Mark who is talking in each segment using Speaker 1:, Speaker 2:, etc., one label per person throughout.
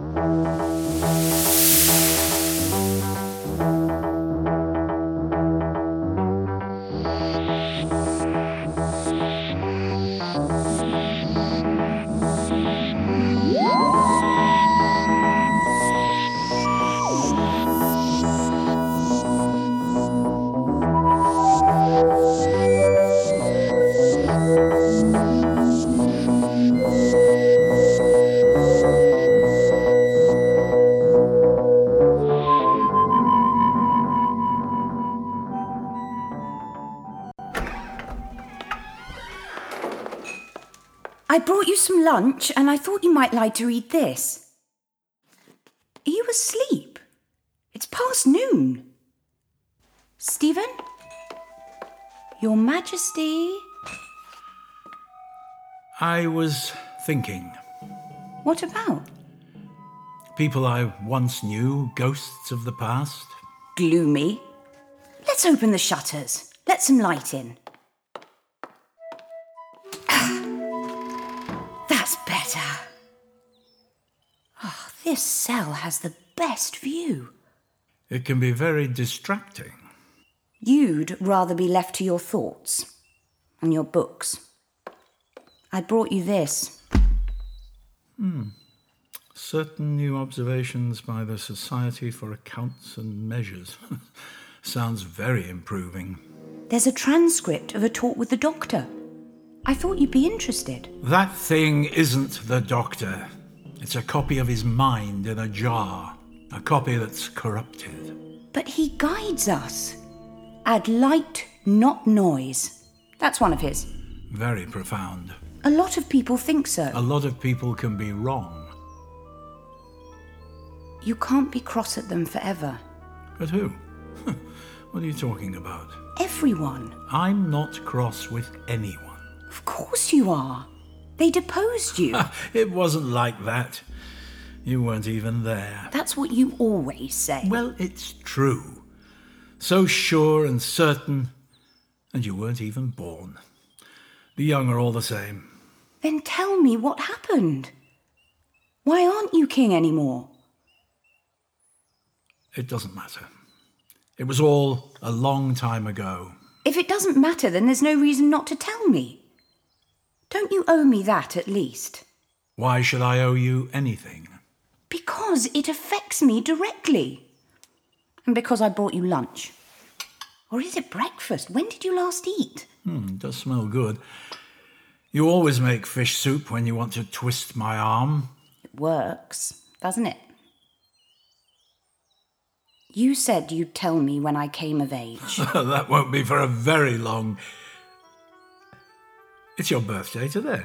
Speaker 1: I lunch and I thought you might like to read this. Are you asleep? It's past noon. Steven? Your Majesty?
Speaker 2: I was thinking.
Speaker 1: What about?
Speaker 2: People I once knew, ghosts of the past.
Speaker 1: Gloomy. Let's open the shutters. Let some light in. Better. Oh, this cell has the best view.
Speaker 2: It can be very distracting.
Speaker 1: You'd rather be left to your thoughts and your books. I brought you this. Hmm.
Speaker 2: Certain new observations by the Society for Accounts and Measures. Sounds very improving.
Speaker 1: There's a transcript of a talk with the doctor. I thought you'd be interested.
Speaker 2: That thing isn't the doctor. It's a copy of his mind in a jar. A copy that's corrupted.
Speaker 1: But he guides us. Add light, not noise. That's one of his.
Speaker 2: Very profound.
Speaker 1: A lot of people think so.
Speaker 2: A lot of people can be wrong.
Speaker 1: You can't be cross at them forever.
Speaker 2: But who? what are you talking about?
Speaker 1: Everyone.
Speaker 2: I'm not cross with anyone.
Speaker 1: Of course you are. They deposed you.
Speaker 2: It wasn't like that. You weren't even there.
Speaker 1: That's what you always say.
Speaker 2: Well, it's true. So sure and certain, and you weren't even born. The young are all the same.
Speaker 1: Then tell me what happened. Why aren't you king anymore?
Speaker 2: It doesn't matter. It was all a long time ago.
Speaker 1: If it doesn't matter, then there's no reason not to tell me. Don't you owe me that at least?
Speaker 2: Why should I owe you anything?
Speaker 1: Because it affects me directly. And because I brought you lunch. Or is it breakfast? When did you last eat?
Speaker 2: Hmm, it does smell good. You always make fish soup when you want to twist my arm.
Speaker 1: It works, doesn't it? You said you'd tell me when I came of age.
Speaker 2: that won't be for a very long. It's your birthday today.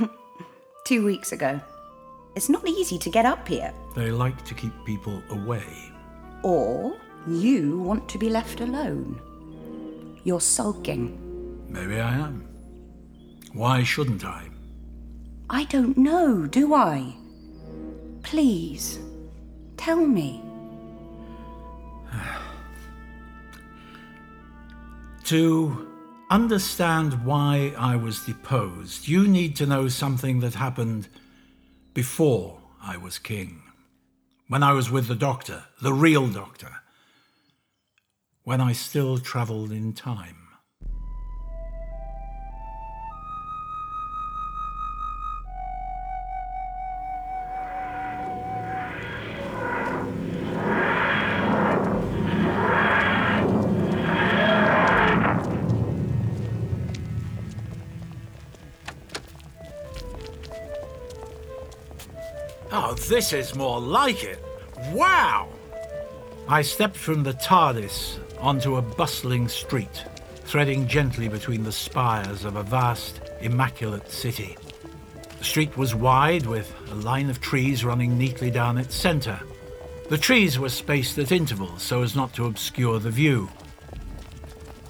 Speaker 1: Two weeks ago. It's not easy to get up here.
Speaker 2: They like to keep people away.
Speaker 1: Or you want to be left alone. You're sulking.
Speaker 2: Maybe I am. Why shouldn't I?
Speaker 1: I don't know, do I? Please, tell me.
Speaker 2: To understand why I was deposed, you need to know something that happened before I was king. When I was with the doctor, the real doctor. When I still travelled in time. This is more like it. Wow! I stepped from the TARDIS onto a bustling street, threading gently between the spires of a vast, immaculate city. The street was wide, with a line of trees running neatly down its centre. The trees were spaced at intervals so as not to obscure the view.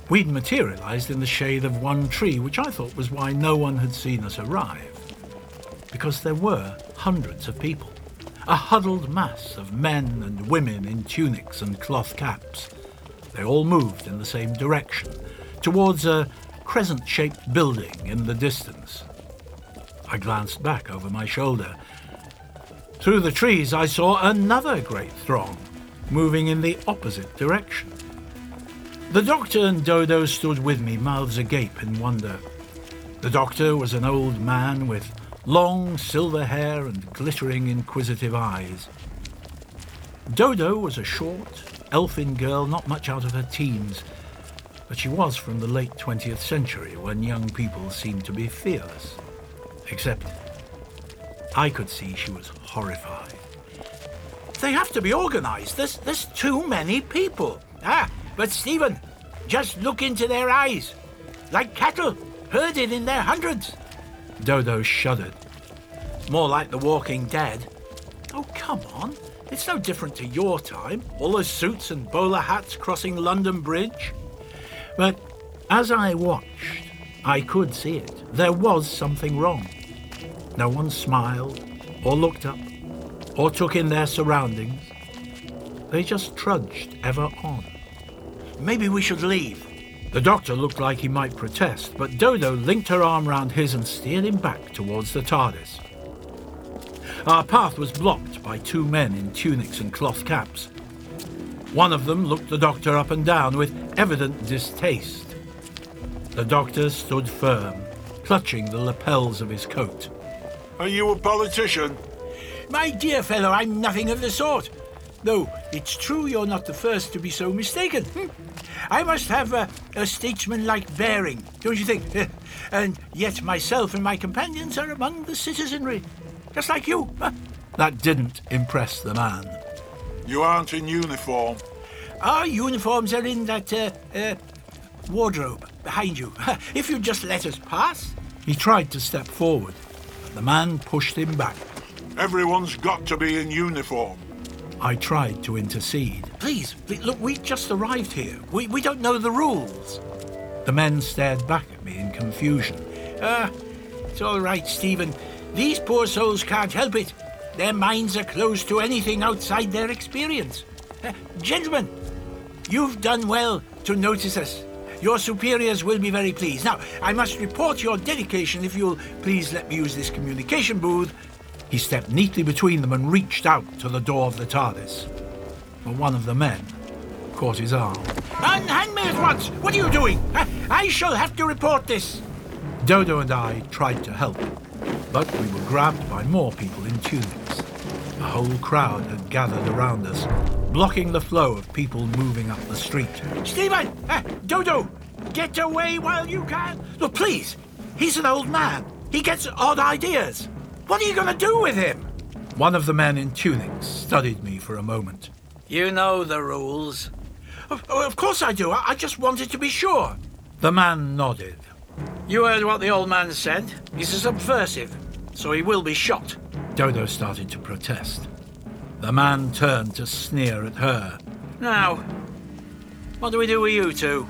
Speaker 2: We'd materialised in the shade of one tree, which I thought was why no one had seen us arrive because there were hundreds of people. A huddled mass of men and women in tunics and cloth caps. They all moved in the same direction, towards a crescent shaped building in the distance. I glanced back over my shoulder. Through the trees, I saw another great throng, moving in the opposite direction. The doctor and Dodo stood with me, mouths agape in wonder. The doctor was an old man with long silver hair and glittering inquisitive eyes. Dodo was a short, elfin girl, not much out of her teens, but she was from the late 20th century when young people seemed to be fearless. Except I could see she was horrified.
Speaker 3: They have to be organized. There's, there's too many people. Ah, but Steven, just look into their eyes. Like cattle, herded in their hundreds.
Speaker 2: Dodo shuddered.
Speaker 3: More like the walking dead. Oh, come on. It's no different to your time. All those suits and bowler hats crossing London Bridge.
Speaker 2: But as I watched, I could see it. There was something wrong. No one smiled, or looked up, or took in their surroundings. They just trudged ever on.
Speaker 3: Maybe we should leave.
Speaker 2: The doctor looked like he might protest, but Dodo linked her arm round his and steered him back towards the TARDIS. Our path was blocked by two men in tunics and cloth caps. One of them looked the doctor up and down with evident distaste. The doctor stood firm, clutching the lapels of his coat.
Speaker 4: Are you a politician?
Speaker 3: My dear fellow, I'm nothing of the sort. Though it's true you're not the first to be so mistaken. I must have a, a statesman-like bearing, don't you think? and yet myself and my companions are among the citizenry, just like you.
Speaker 2: That didn't impress the man.
Speaker 4: You aren't in uniform.
Speaker 3: Our uniforms are in that uh, uh, wardrobe behind you. if you'd just let us pass.
Speaker 2: He tried to step forward, but the man pushed him back.
Speaker 4: Everyone's got to be in uniform.
Speaker 2: I tried to intercede.
Speaker 3: Please, look, we just arrived here. We, we don't know the rules.
Speaker 2: The men stared back at me in confusion.
Speaker 3: Ah, uh, it's all right, Steven. These poor souls can't help it. Their minds are closed to anything outside their experience. Uh, gentlemen, you've done well to notice us. Your superiors will be very pleased. Now, I must report your dedication if you'll please let me use this communication booth he stepped neatly between them and reached out to the door of the TARDIS. But one of the men caught his arm. Unhand me at once! What are you doing? I shall have to report this.
Speaker 2: Dodo and I tried to help, but we were grabbed by more people in tunics. A whole crowd had gathered around us, blocking the flow of people moving up the street.
Speaker 3: Steven! Uh, Dodo! Get away while you can! Look, please! He's an old man. He gets odd ideas. What are you going to do with him?
Speaker 2: One of the men in tunics studied me for a moment.
Speaker 3: You know the rules. Of, of course I do. I, I just wanted to be sure.
Speaker 2: The man nodded.
Speaker 3: You heard what the old man said. He's a subversive, so he will be shot.
Speaker 2: Dodo started to protest. The man turned to sneer at her.
Speaker 3: Now, what do we do with you two?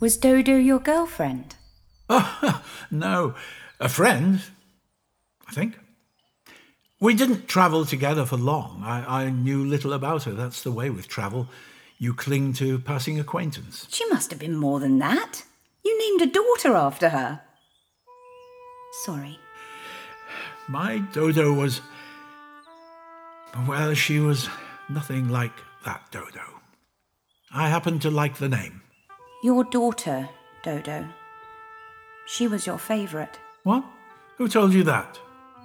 Speaker 1: Was Dodo your girlfriend?
Speaker 2: Oh, no. A friend, I think. We didn't travel together for long. I, I knew little about her. That's the way with travel. You cling to passing acquaintance.
Speaker 1: She must have been more than that. You named a daughter after her. Sorry.
Speaker 2: My Dodo was. Well, she was nothing like that Dodo. I happened to like the name.
Speaker 1: Your daughter, Dodo. She was your favourite.
Speaker 2: What? Who told you that?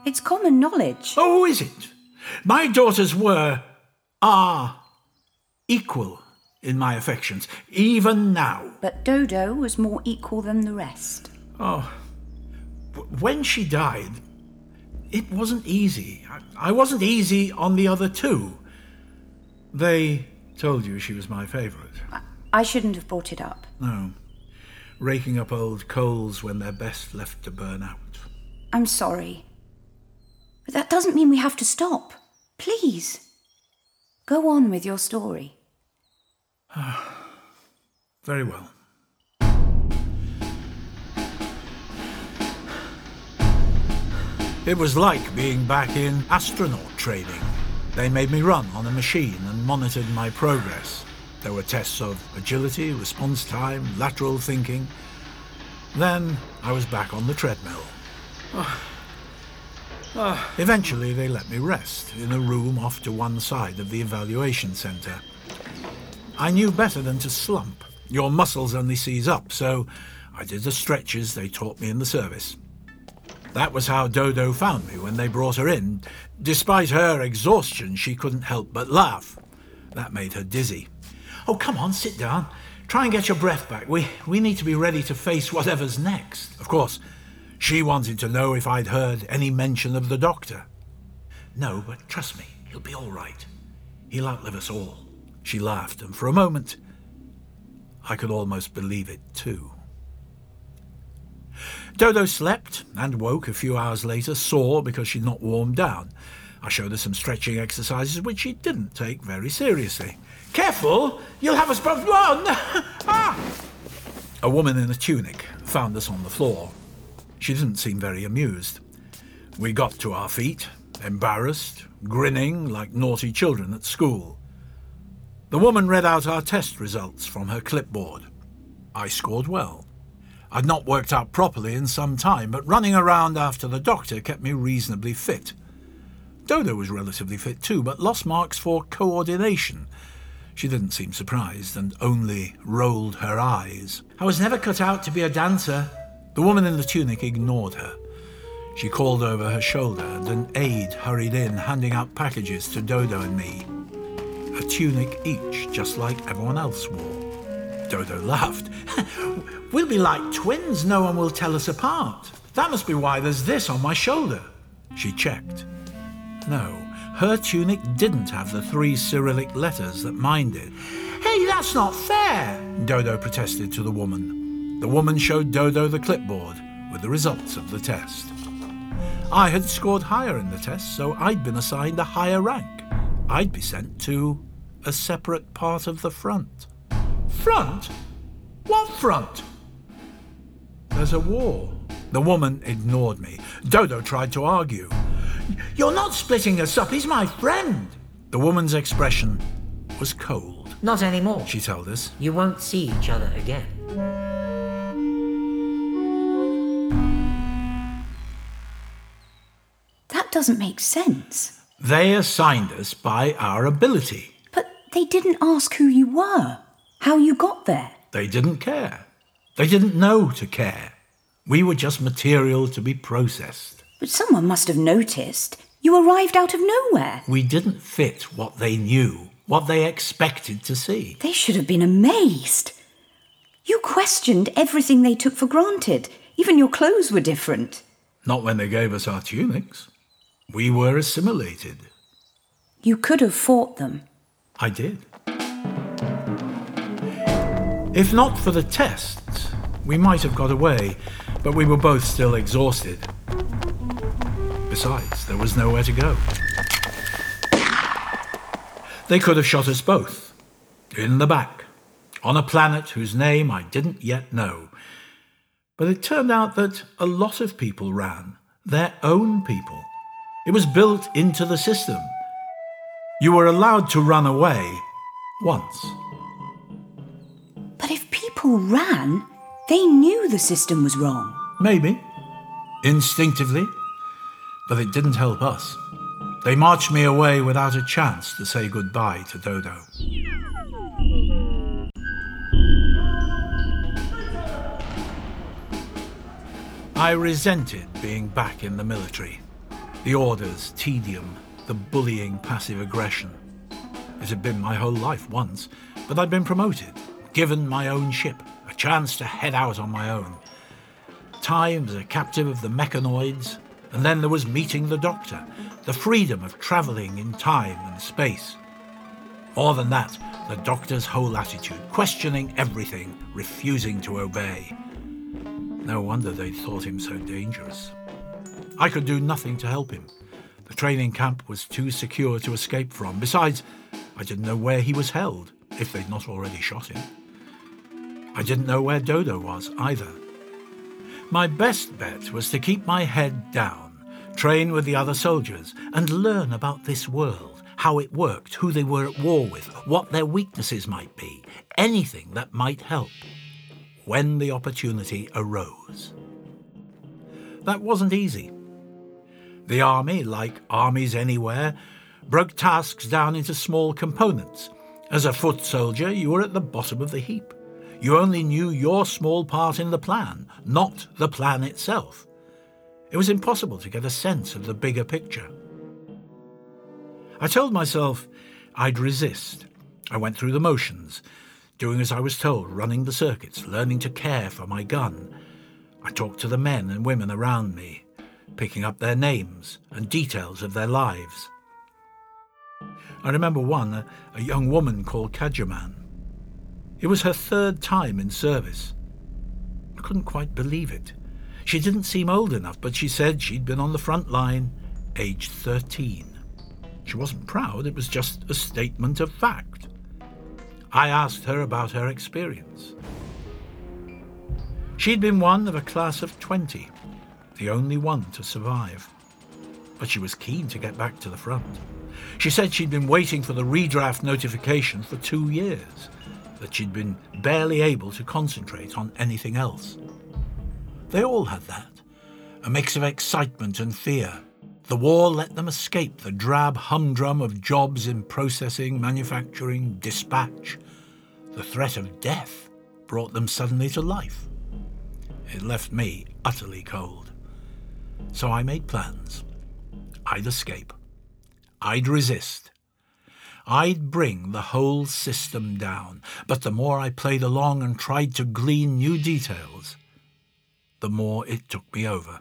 Speaker 1: It's common knowledge.
Speaker 2: Oh, is it? My daughters were, are, equal in my affections, even now.
Speaker 1: But Dodo was more equal than the rest.
Speaker 2: Oh, when she died, it wasn't easy. I wasn't easy on the other two. They told you she was my favourite.
Speaker 1: I shouldn't have brought it up.
Speaker 2: No. Raking up old coals when they're best left to burn out.
Speaker 1: I'm sorry. But that doesn't mean we have to stop. Please. Go on with your story.
Speaker 2: Very well. It was like being back in astronaut training. They made me run on a machine and monitored my progress. There were tests of agility, response time, lateral thinking. Then I was back on the treadmill. Eventually, they let me rest in a room off to one side of the evaluation centre. I knew better than to slump. Your muscles only seize up, so I did the stretches they taught me in the service. That was how Dodo found me when they brought her in. Despite her exhaustion, she couldn't help but laugh. That made her dizzy. Oh, come on, sit down. Try and get your breath back. We, we need to be ready to face whatever's next. Of course, she wanted to know if I'd heard any mention of the doctor. No, but trust me, he'll be all right. He'll outlive us all. She laughed, and for a moment, I could almost believe it too. Dodo slept and woke a few hours later, sore because she'd not warmed down. I showed her some stretching exercises, which she didn't take very seriously. Careful! You'll have us both. Run! ah! A woman in a tunic found us on the floor. She didn't seem very amused. We got to our feet, embarrassed, grinning like naughty children at school. The woman read out our test results from her clipboard. I scored well. I'd not worked out properly in some time, but running around after the doctor kept me reasonably fit. Dodo was relatively fit too, but lost marks for coordination. She didn't seem surprised and only rolled her eyes. I was never cut out to be a dancer. The woman in the tunic ignored her. She called over her shoulder, and an aide hurried in, handing out packages to Dodo and me. A tunic each, just like everyone else wore. Dodo laughed. we'll be like twins. No one will tell us apart. That must be why there's this on my shoulder. She checked. No, her tunic didn't have the three Cyrillic letters that mine did. Hey, that's not fair, Dodo protested to the woman. The woman showed Dodo the clipboard with the results of the test. I had scored higher in the test, so I'd been assigned a higher rank. I'd be sent to a separate part of the front. Front? What front? There's a war. The woman ignored me. Dodo tried to argue. You're not splitting us up. He's my friend. The woman's expression was cold.
Speaker 5: Not anymore.
Speaker 2: She told us.
Speaker 5: You won't see each other again.
Speaker 1: That doesn't make sense.
Speaker 2: They assigned us by our ability.
Speaker 1: But they didn't ask who you were how you got there.
Speaker 2: They didn't care. They didn't know to care. We were just material to be processed.
Speaker 1: But someone must have noticed. You arrived out of nowhere.
Speaker 2: We didn't fit what they knew, what they expected to see.
Speaker 1: They should have been amazed. You questioned everything they took for granted. Even your clothes were different.
Speaker 2: Not when they gave us our tunics. We were assimilated.
Speaker 1: You could have fought them.
Speaker 2: I did. If not for the tests, we might have got away, but we were both still exhausted. Besides, there was nowhere to go. They could have shot us both, in the back, on a planet whose name I didn't yet know. But it turned out that a lot of people ran, their own people. It was built into the system. You were allowed to run away once But if
Speaker 1: people ran, they knew the system was wrong.
Speaker 2: Maybe. Instinctively. But it didn't help us. They marched me away without a chance to say goodbye to Dodo. I resented being back in the military. The orders, tedium, the bullying passive aggression. It had been my whole life once, but I'd been promoted given my own ship, a chance to head out on my own. Time as a captive of the Mechonoids, and then there was meeting the Doctor, the freedom of travelling in time and space. More than that, the Doctor's whole attitude, questioning everything, refusing to obey. No wonder they thought him so dangerous. I could do nothing to help him. The training camp was too secure to escape from. Besides, I didn't know where he was held, if they'd not already shot him. I didn't know where Dodo was either. My best bet was to keep my head down, train with the other soldiers, and learn about this world, how it worked, who they were at war with, what their weaknesses might be, anything that might help. when the opportunity arose. That wasn't easy. The army, like armies anywhere, broke tasks down into small components. As a foot soldier, you were at the bottom of the heap. You only knew your small part in the plan, not the plan itself. It was impossible to get a sense of the bigger picture. I told myself I'd resist. I went through the motions, doing as I was told, running the circuits, learning to care for my gun. I talked to the men and women around me, picking up their names and details of their lives. I remember one, a, a young woman called Kajaman. It was her third time in service. I couldn't quite believe it. She didn't seem old enough, but she said she'd been on the front line, aged 13. She wasn't proud, it was just a statement of fact. I asked her about her experience. She'd been one of a class of 20, the only one to survive. But she was keen to get back to the front. She said she'd been waiting for the redraft notification for two years, that she'd been barely able to concentrate on anything else. They all had that a mix of excitement and fear. The war let them escape the drab humdrum of jobs in processing, manufacturing, dispatch. The threat of death brought them suddenly to life. It left me utterly cold. So I made plans. I'd escape. I'd resist. I'd bring the whole system down, but the more I played along and tried to glean new details, the more it took me over.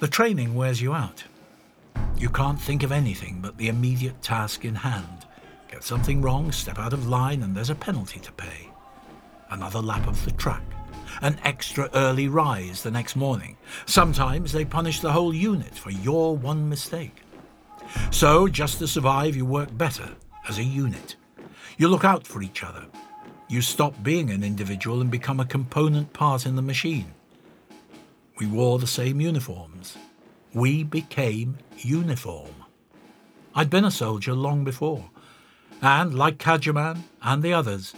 Speaker 2: The training wears you out. You can't think of anything but the immediate task in hand. Get something wrong, step out of line, and there's a penalty to pay. Another lap of the track. An extra early rise the next morning. Sometimes they punish the whole unit for your one mistake. So, just to survive, you work better as a unit. You look out for each other. You stop being an individual and become a component part in the machine. We wore the same uniforms. We became uniform. I'd been a soldier long before, and like Kajaman and the others,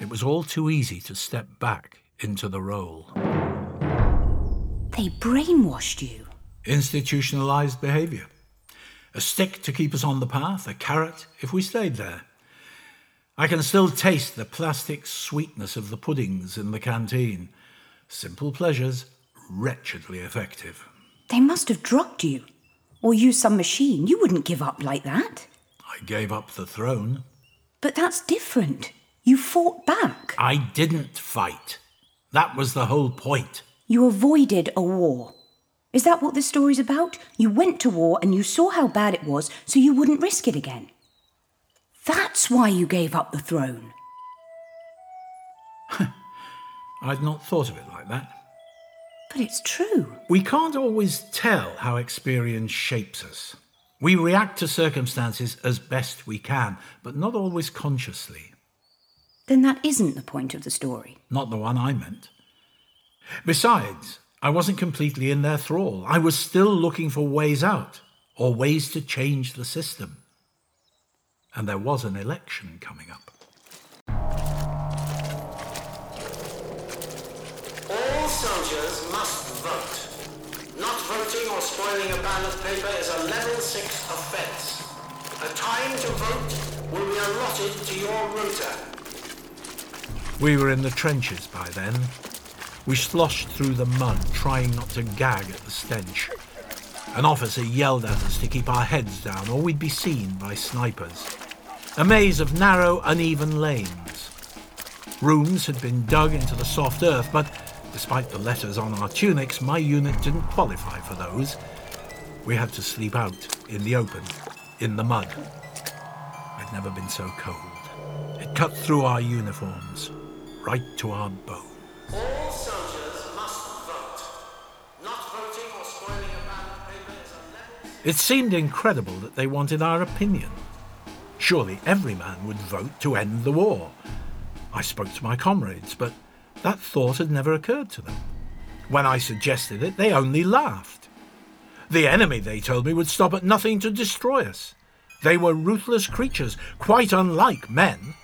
Speaker 2: it was all too easy to step back into the role.
Speaker 1: They brainwashed you.
Speaker 2: Institutionalized behavior. A stick to keep us on the path, a carrot if we stayed there. I can still taste the plastic sweetness of the puddings in the canteen. Simple pleasures, wretchedly effective.
Speaker 1: They must have drugged you. Or used some machine. You wouldn't give up like that.
Speaker 2: I gave up the throne.
Speaker 1: But that's different. You fought back.
Speaker 2: I didn't fight. That was the whole point.
Speaker 1: You avoided a war. Is that what this story's about? You went to war and you saw how bad it was, so you wouldn't risk it again. That's why you gave up the throne.
Speaker 2: I'd not thought of it like that.
Speaker 1: But it's true.
Speaker 2: We can't always tell how experience shapes us. We react to circumstances as best we can, but not always consciously.
Speaker 1: Then that isn't the point of the story.
Speaker 2: Not the one I meant. Besides, I wasn't completely in their thrall. I was still looking for ways out, or ways to change the system. And there was an election coming up.
Speaker 6: All soldiers must vote. Not voting or spoiling a ballot paper is a level 6 offence. A time to vote will be allotted to your rota.
Speaker 2: We were in the trenches by then. We sloshed through the mud, trying not to gag at the stench. An officer yelled at us to keep our heads down, or we'd be seen by snipers. A maze of narrow, uneven lanes. Rooms had been dug into the soft earth, but despite the letters on our tunics, my unit didn't qualify for those. We had to sleep out in the open, in the mud. I'd never been so cold. It cut through our uniforms, right to our bones.
Speaker 6: All soldiers must vote. Not voting or spoiling a ballot paper is a
Speaker 2: It seemed incredible that they wanted our opinion. Surely every man would vote to end the war. I spoke to my comrades, but that thought had never occurred to them. When I suggested it, they only laughed. The enemy, they told me, would stop at nothing to destroy us. They were ruthless creatures, quite unlike men.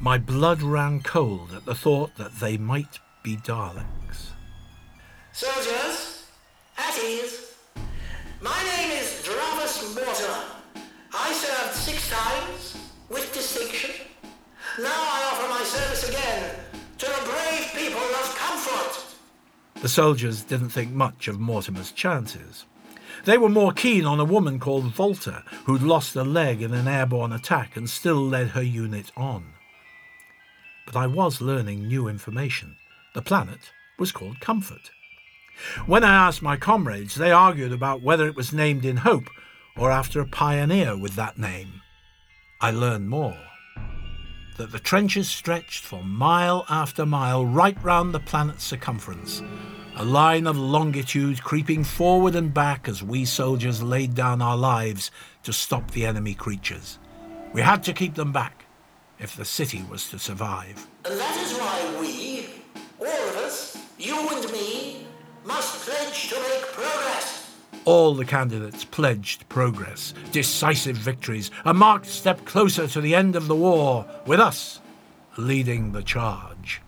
Speaker 2: My blood ran cold at the thought that they might be Daleks.
Speaker 6: Soldiers, at ease. My name is Dravis Mortimer. I served six times, with distinction. Now I offer my service again to the brave people of Comfort.
Speaker 2: The soldiers didn't think much of Mortimer's chances. They were more keen on a woman called Volta, who'd lost a leg in an airborne attack and still led her unit on. But I was learning new information. The planet was called Comfort. When I asked my comrades, they argued about whether it was named in hope or after a pioneer with that name. I learned more. That the trenches stretched for mile after mile right round the planet's circumference, a line of longitude creeping forward and back as we soldiers laid down our lives to stop the enemy creatures. We had to keep them back if the city was to survive.
Speaker 6: And that is why we, all of us, you and me, must pledge to make progress.
Speaker 2: All the candidates pledged progress, decisive victories, a marked step closer to the end of the war, with us leading the charge.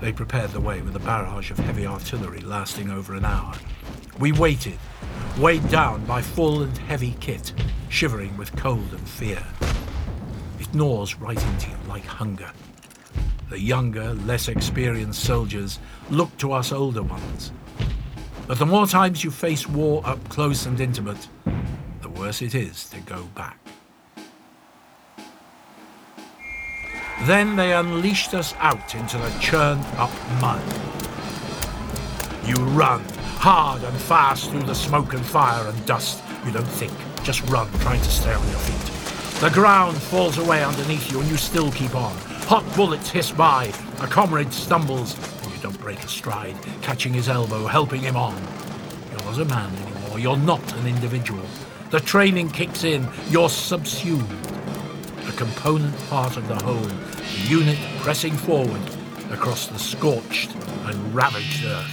Speaker 2: They prepared the way with a barrage of heavy artillery lasting over an hour. We waited, weighed down by full and heavy kit, shivering with cold and fear. It gnaws right into you like hunger. The younger, less experienced soldiers look to us older ones. But the more times you face war up close and intimate, the worse it is to go back. Then they unleashed us out into the churned up mud. You run, hard and fast through the smoke and fire and dust. You don't think, just run, trying to stay on your feet. The ground falls away underneath you and you still keep on. Hot bullets hiss by. A comrade stumbles you don't break a stride, catching his elbow, helping him on. You're not a man anymore. You're not an individual. The training kicks in. You're subsumed. A component part of the whole. The unit pressing forward across the scorched and ravaged earth.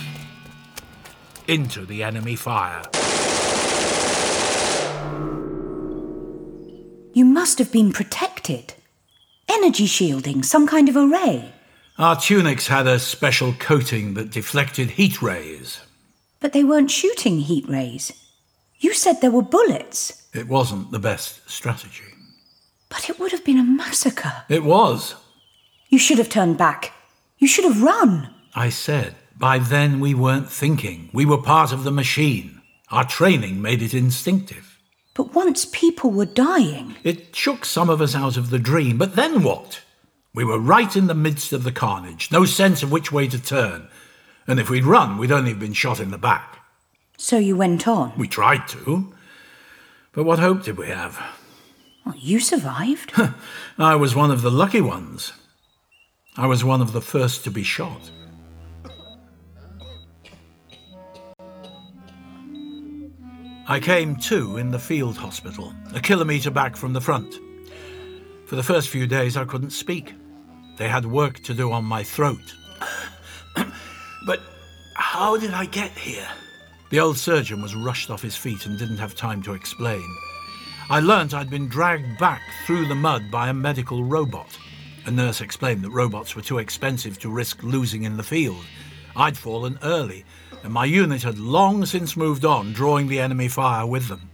Speaker 2: Into the enemy fire.
Speaker 1: You must have been protected. Energy shielding, some kind of array.
Speaker 2: Our tunics had a special coating that deflected heat rays.
Speaker 1: But they weren't shooting heat rays. You said there were bullets.
Speaker 2: It wasn't the best strategy.
Speaker 1: But it would have been a massacre.
Speaker 2: It was.
Speaker 1: You should have turned back. You should have run.
Speaker 2: I said, by then we weren't thinking. We were part of the machine. Our training made it instinctive.
Speaker 1: But once people were dying.
Speaker 2: It shook some of us out of the dream, but then what? We were right in the midst of the carnage, no sense of which way to turn. And if we'd run, we'd only have been shot in the back.
Speaker 1: So you went on.
Speaker 2: We tried to. But what hope did we have?
Speaker 1: Well, you survived.
Speaker 2: I was one of the lucky ones. I was one of the first to be shot. I came to in the field hospital, a kilometre back from the front. For the first few days, I couldn't speak. They had work to do on my throat. but how did I get here? The old surgeon was rushed off his feet and didn't have time to explain. I learnt I'd been dragged back through the mud by a medical robot. A nurse explained that robots were too expensive to risk losing in the field. I'd fallen early, and my unit had long since moved on, drawing the enemy fire with them.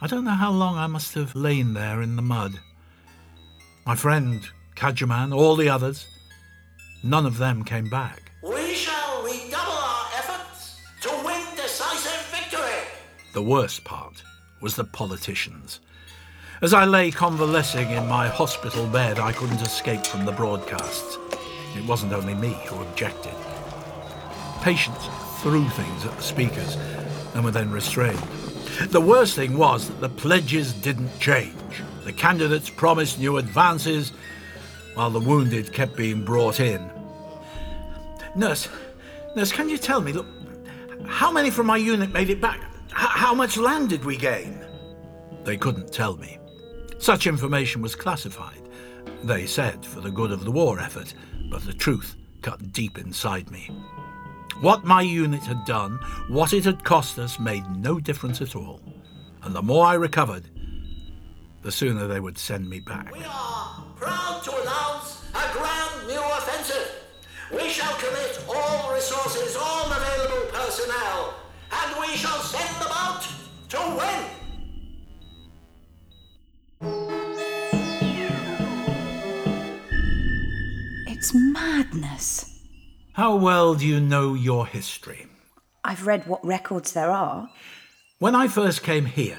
Speaker 2: I don't know how long I must have lain there in the mud. My friend, Kajaman, all the others, none of them came back.
Speaker 6: We shall redouble our efforts to win decisive victory.
Speaker 2: The worst part was the politicians. As I lay convalescing in my hospital bed, I couldn't escape from the broadcasts. It wasn't only me who objected. Patients threw things at the speakers and were then restrained. The worst thing was that the pledges didn't change. The candidates promised new advances, while the wounded kept being brought in. Nurse, nurse, can you tell me, look, how many from my unit made it back? H- how much land did we gain? They couldn't tell me. Such information was classified. They said for the good of the war effort, but the truth cut deep inside me. What my unit had done, what it had cost us, made no difference at all. And the more I recovered, the sooner they would send me back.
Speaker 6: We are proud to announce a grand new offensive. We shall commit all resources, all available personnel, and we shall send them out to win.
Speaker 1: It's madness.
Speaker 2: How well do you know your history?
Speaker 1: I've read what records there are.
Speaker 2: When I first came here,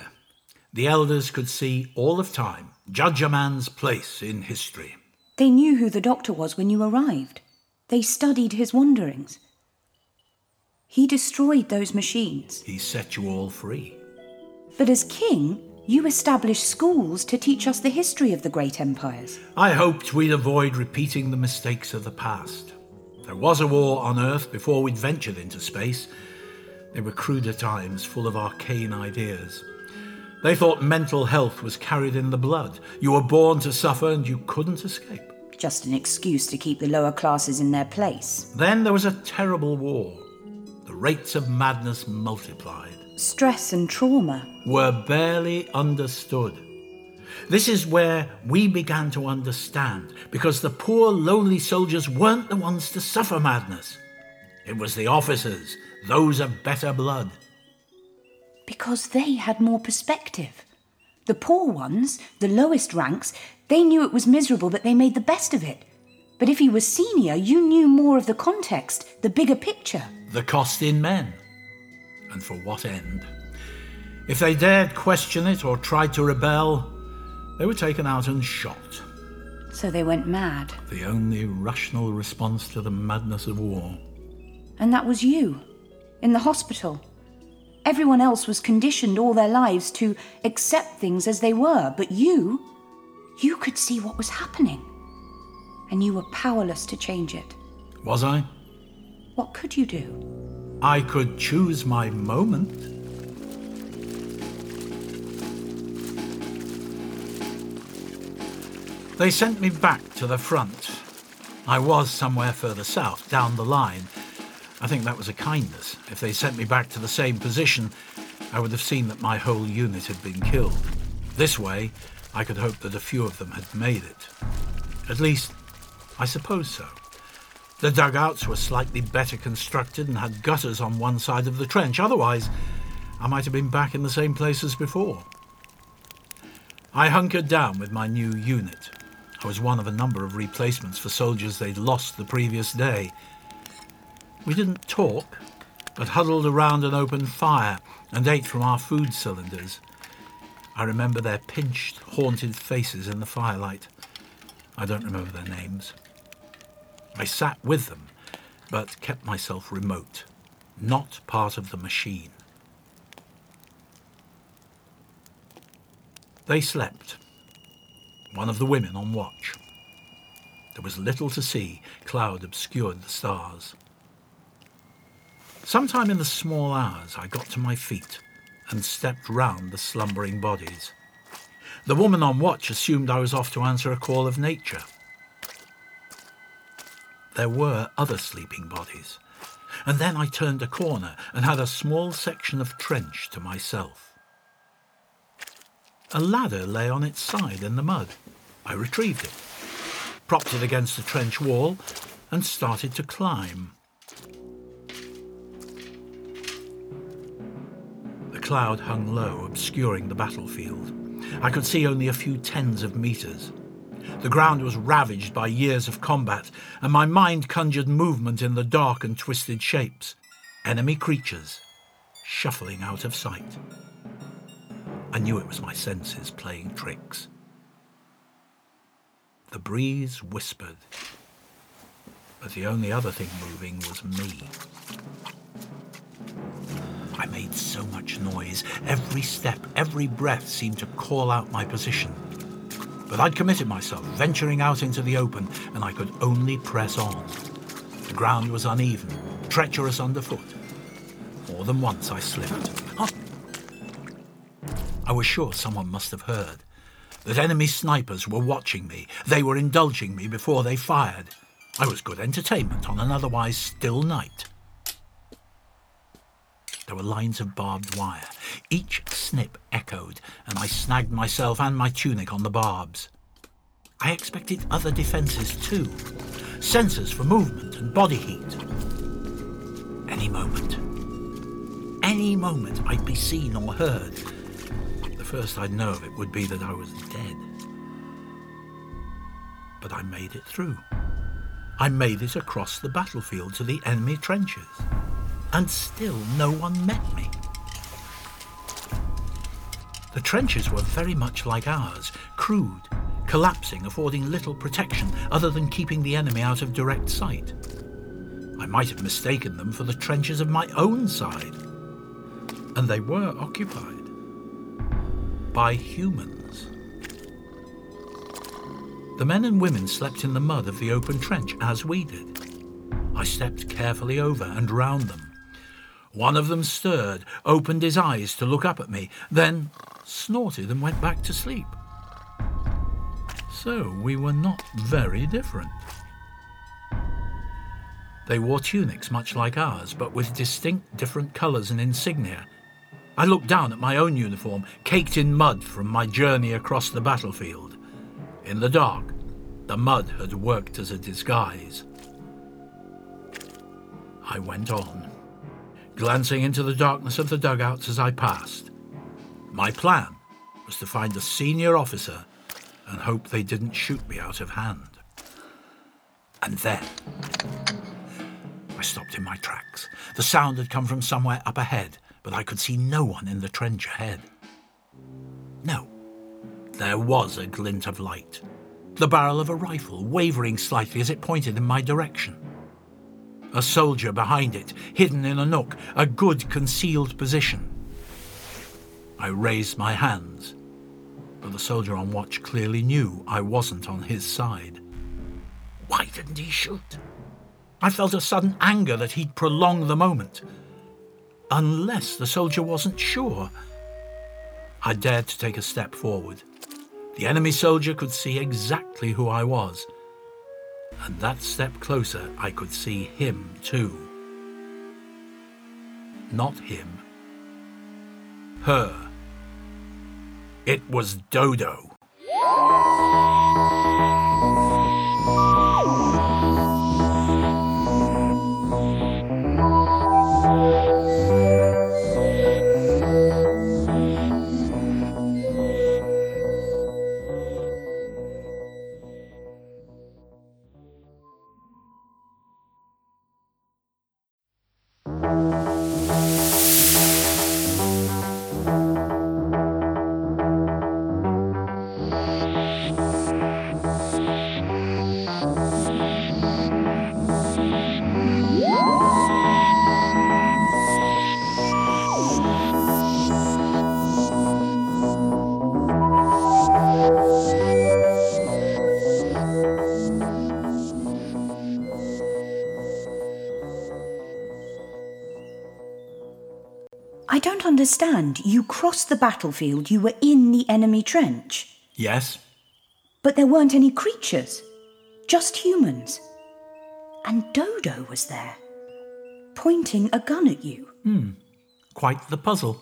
Speaker 2: the elders could see all of time, judge a man's place in history.
Speaker 1: They knew who the doctor was when you arrived. They studied his wanderings. He destroyed those machines.
Speaker 2: He set you all free.
Speaker 1: But as king, you established schools to teach us the history of the great empires.
Speaker 2: I hoped we'd avoid repeating the mistakes of the past. There was a war on Earth before we'd ventured into space. They were cruder times, full of arcane ideas. They thought mental health was carried in the blood. You were born to suffer and you couldn't escape.
Speaker 1: Just an excuse to keep the lower classes in their place.
Speaker 2: Then there was a terrible war. The rates of madness multiplied,
Speaker 1: Stress and trauma.
Speaker 2: were barely understood. This is where we began to understand, because the poor, lonely soldiers weren't the ones to suffer madness. It was the officers, those of better blood.
Speaker 1: Because they had more perspective. The poor ones, the lowest ranks, they knew it was miserable, but they made the best of it. But if you were senior, you knew more of the context, the bigger picture.
Speaker 2: The cost in men. And for what end? If they dared question it or tried to rebel, they were taken out and shot.
Speaker 1: So they went mad.
Speaker 2: The only rational response to the madness of war.
Speaker 1: And that was you, in the hospital. Everyone else was conditioned all their lives to accept things as they were, but you, you could see what was happening. And you were powerless to change it.
Speaker 2: Was I?
Speaker 1: What could you do?
Speaker 2: I could choose my moment. They sent me back to the front. I was somewhere further south, down the line. I think that was a kindness. If they sent me back to the same position, I would have seen that my whole unit had been killed. This way, I could hope that a few of them had made it. At least, I suppose so. The dugouts were slightly better constructed and had gutters on one side of the trench. Otherwise, I might have been back in the same place as before. I hunkered down with my new unit. I was one of a number of replacements for soldiers they'd lost the previous day. We didn't talk, but huddled around an open fire and ate from our food cylinders. I remember their pinched, haunted faces in the firelight. I don't remember their names. I sat with them, but kept myself remote, not part of the machine. They slept, one of the women on watch. There was little to see, cloud obscured the stars. Sometime in the small hours, I got to my feet and stepped round the slumbering bodies. The woman on watch assumed I was off to answer a call of nature. There were other sleeping bodies, and then I turned a corner and had a small section of trench to myself. A ladder lay on its side in the mud. I retrieved it, propped it against the trench wall, and started to climb. Cloud hung low, obscuring the battlefield. I could see only a few tens of meters. The ground was ravaged by years of combat, and my mind conjured movement in the dark and twisted shapes. Enemy creatures, shuffling out of sight. I knew it was my senses playing tricks. The breeze whispered, but the only other thing moving was me. I made so much noise. Every step, every breath seemed to call out my position. But I'd committed myself, venturing out into the open, and I could only press on. The ground was uneven, treacherous underfoot. More than once I slipped. I was sure someone must have heard that enemy snipers were watching me. They were indulging me before they fired. I was good entertainment on an otherwise still night. There were lines of barbed wire. Each snip echoed, and I snagged myself and my tunic on the barbs. I expected other defences too. Sensors for movement and body heat. Any moment. Any moment I'd be seen or heard. The first I'd know of it would be that I was dead. But I made it through. I made it across the battlefield to the enemy trenches. And still no one met me. The trenches were very much like ours, crude, collapsing, affording little protection other than keeping the enemy out of direct sight. I might have mistaken them for the trenches of my own side. And they were occupied by humans. The men and women slept in the mud of the open trench as we did. I stepped carefully over and round them. One of them stirred, opened his eyes to look up at me, then snorted and went back to sleep. So we were not very different. They wore tunics much like ours, but with distinct different colours and insignia. I looked down at my own uniform, caked in mud from my journey across the battlefield. In the dark, the mud had worked as a disguise. I went on, glancing into the darkness of the dugouts as I passed. My plan was to find a senior officer and hope they didn't shoot me out of hand. And then I stopped in my tracks. The sound had come from somewhere up ahead, but I could see no one in the trench ahead. No, there was a glint of light. The barrel of a rifle wavering slightly as it pointed in my direction. A soldier behind it, hidden in a nook, a good concealed position. I raised my hands, but the soldier on watch clearly knew I wasn't on his side. Why didn't he shoot? I felt a sudden anger that he'd prolong the moment. Unless the soldier wasn't sure. I dared to take a step forward. The enemy soldier could see exactly who I was. And that step closer, I could see him too. Not him. Her. It was Dodo.
Speaker 1: Crossed the battlefield, you were in the enemy trench,
Speaker 2: Yes?
Speaker 1: but there weren't any creatures, just humans. And Dodo was there, pointing a gun at you. Hmm.
Speaker 2: Quite the puzzle.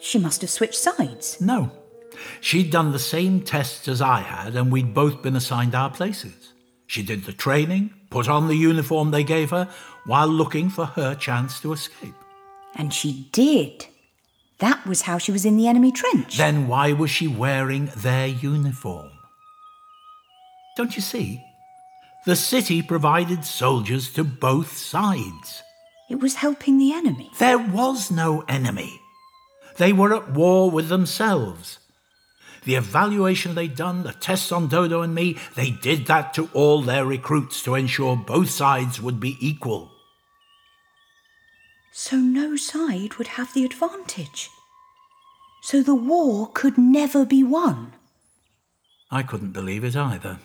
Speaker 1: She must have switched sides.
Speaker 2: No. She'd done the same tests as I had, and we'd both been assigned our places. She did the training, put on the uniform they gave her, while looking for her chance to escape.
Speaker 1: And she did. That was how she was in the enemy trench.
Speaker 2: Then why was she wearing their uniform? Don't you see? The city provided soldiers to both sides.
Speaker 1: It was helping the enemy.
Speaker 2: There was no enemy. They were at war with themselves. The evaluation they'd done, the tests on Dodo and me, they did that to all their recruits to ensure both sides would be equal.
Speaker 1: So no side would have the advantage. So the war could never be won.
Speaker 2: I couldn't believe it either.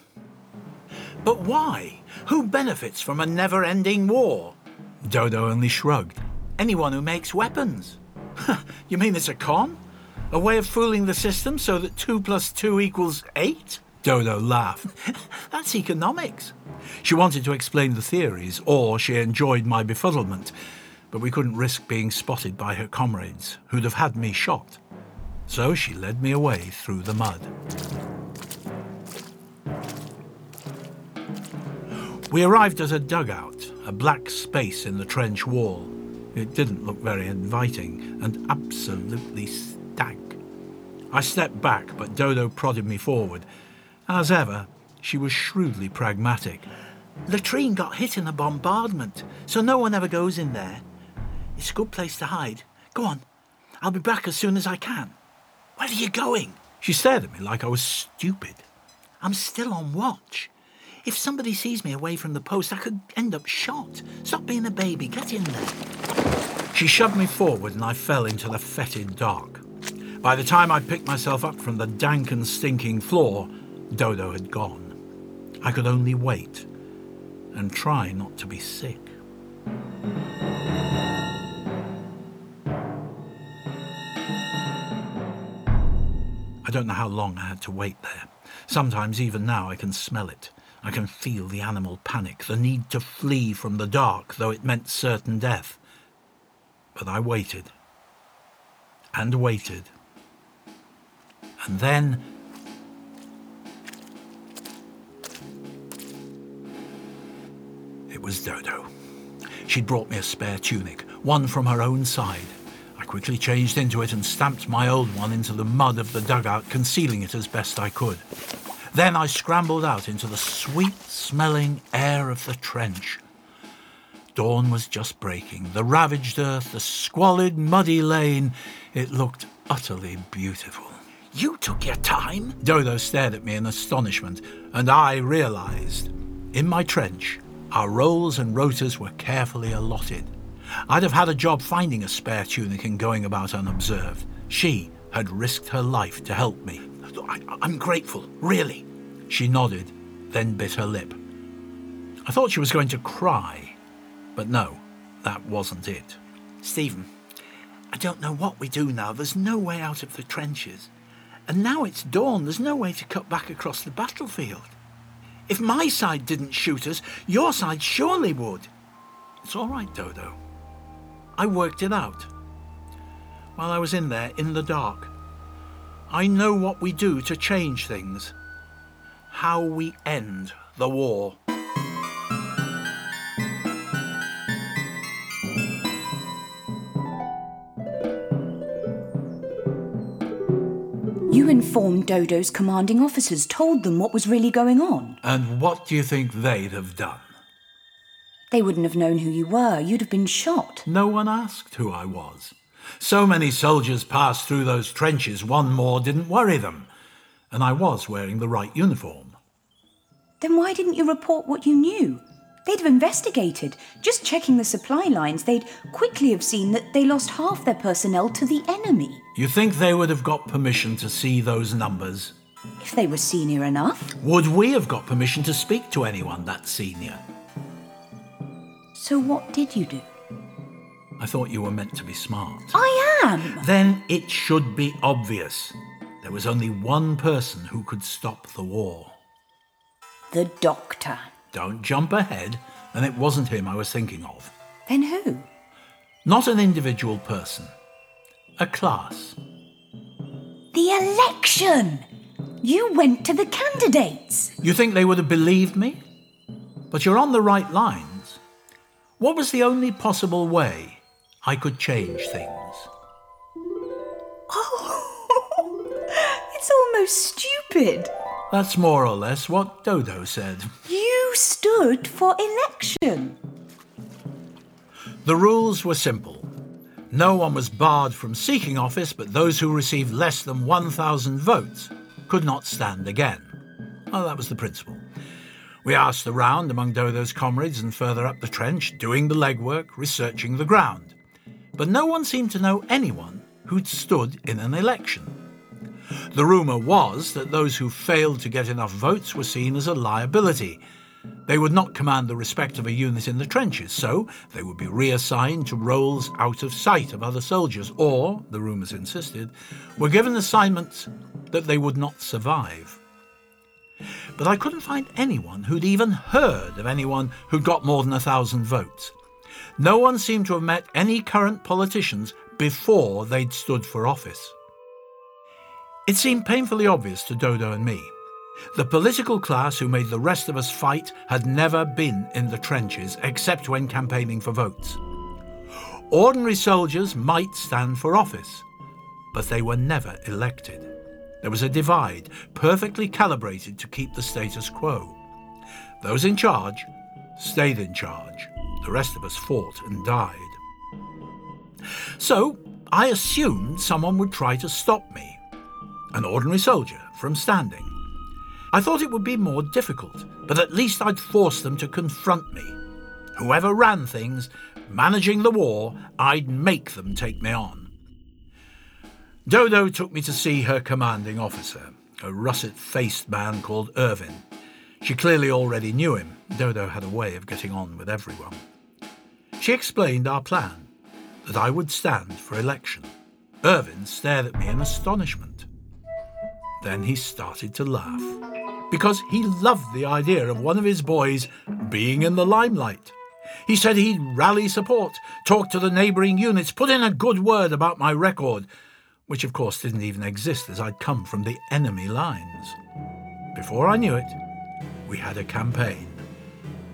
Speaker 2: But why? Who benefits from a never ending war? Dodo only shrugged. Anyone who makes weapons. you mean it's a con? A way of fooling the system so that 2 plus 2 equals 8? Dodo laughed. That's economics. She wanted to explain the theories, or she enjoyed my befuddlement, but we couldn't risk being spotted by her comrades, who'd have had me shot. So she led me away through the mud. We arrived at a dugout, a black space in the trench wall. It didn't look very inviting and absolutely stank. I stepped back, but Dodo prodded me forward. As ever, she was shrewdly pragmatic.
Speaker 3: Latrine got hit in a bombardment, so no one ever goes in there. It's a good place to hide. Go on. I'll be back as soon as I can. Where are you going?
Speaker 2: She stared at me like I was stupid.
Speaker 3: I'm still on watch. If somebody sees me away from the post, I could end up shot. Stop being a baby. Get in there.
Speaker 2: She shoved me forward and I fell into the fetid dark. By the time I picked myself up from the dank and stinking floor, Dodo had gone. I could only wait and try not to be sick. I don't know how long I had to wait there. Sometimes, even now, I can smell it. I can feel the animal panic, the need to flee from the dark, though it meant certain death. But I waited. And waited. And then. It was Dodo. She'd brought me a spare tunic, one from her own side. I quickly changed into it and stamped my old one into the mud of the dugout, concealing it as best I could. Then I scrambled out into the sweet smelling air of the trench. Dawn was just breaking. The ravaged earth, the squalid, muddy lane. It looked utterly beautiful.
Speaker 3: You took your time.
Speaker 2: Dodo stared at me in astonishment, and I realized. In my trench, our roles and rotors were carefully allotted. I'd have had a job finding a spare tunic and going about unobserved. She had risked her life to help me.
Speaker 3: I, am grateful, really.
Speaker 2: She nodded, then bit her lip. I thought she was going to cry, but no, that wasn't it.
Speaker 3: Steven, I don't know what we do now. There's no way out of the trenches. And now it's dawn, there's no way to cut back across the battlefield. If my side didn't shoot us, your side surely would.
Speaker 2: It's all right, Dodo. I worked it out. While I was in there, in the dark, I know what we do to change things. How we end the war.
Speaker 1: You informed Dodo's commanding officers, told them what was really going on.
Speaker 2: And what do you think they'd have done?
Speaker 1: They wouldn't have known who you were. You'd have been shot.
Speaker 2: No one asked who I was. So many soldiers passed through those trenches, one more didn't worry them. And I was wearing the right uniform.
Speaker 1: Then why didn't you report what you knew? They'd have investigated. Just checking the supply lines, they'd quickly have seen that they lost half their personnel to the enemy.
Speaker 2: You think they would have got permission to see those numbers?
Speaker 1: If they were senior enough.
Speaker 2: Would we have got permission to speak to anyone that senior?
Speaker 1: So what did you do?
Speaker 2: I thought you were meant to be smart.
Speaker 1: I am!
Speaker 2: Then it should be obvious. There was only one person who could stop the war.
Speaker 1: The doctor.
Speaker 2: Don't jump ahead, and it wasn't him I was thinking of.
Speaker 1: Then who?
Speaker 2: Not an individual person, a class.
Speaker 1: The election! You went to the candidates!
Speaker 2: You think they would have believed me? But you're on the right lines. What was the only possible way I could change things?
Speaker 1: Oh, it's almost stupid.
Speaker 2: That's more or less what Dodo said.
Speaker 1: You stood for election.
Speaker 2: The rules were simple. No one was barred from seeking office, but those who received less than 1,000 votes could not stand again. Oh, that was the principle. We asked around among Dodo's comrades and further up the trench, doing the legwork, researching the ground. But no one seemed to know anyone who'd stood in an election. The rumour was that those who failed to get enough votes were seen as a liability. They would not command the respect of a unit in the trenches, so they would be reassigned to roles out of sight of other soldiers, or, the rumours insisted, were given assignments that they would not survive. But I couldn't find anyone who'd even heard of anyone who'd got more than a thousand votes. No one seemed to have met any current politicians before they'd stood for office. It seemed painfully obvious to Dodo and me. The political class who made the rest of us fight had never been in the trenches except when campaigning for votes. Ordinary soldiers might stand for office, but they were never elected. There was a divide, perfectly calibrated to keep the status quo. Those in charge stayed in charge. The rest of us fought and died. So I assumed someone would try to stop me, an ordinary soldier, from standing. I thought it would be more difficult, but at least I'd force them to confront me. Whoever ran things, managing the war, I'd make them take me on. Dodo took me to see her commanding officer, a russet faced man called Irvin. She clearly already knew him. Dodo had a way of getting on with everyone. She explained our plan that I would stand for election. Irvin stared at me in astonishment. Then he started to laugh because he loved the idea of one of his boys being in the limelight. He said he'd rally support, talk to the neighbouring units, put in a good word about my record, which of course didn't even exist as I'd come from the enemy lines. Before I knew it, we had a campaign.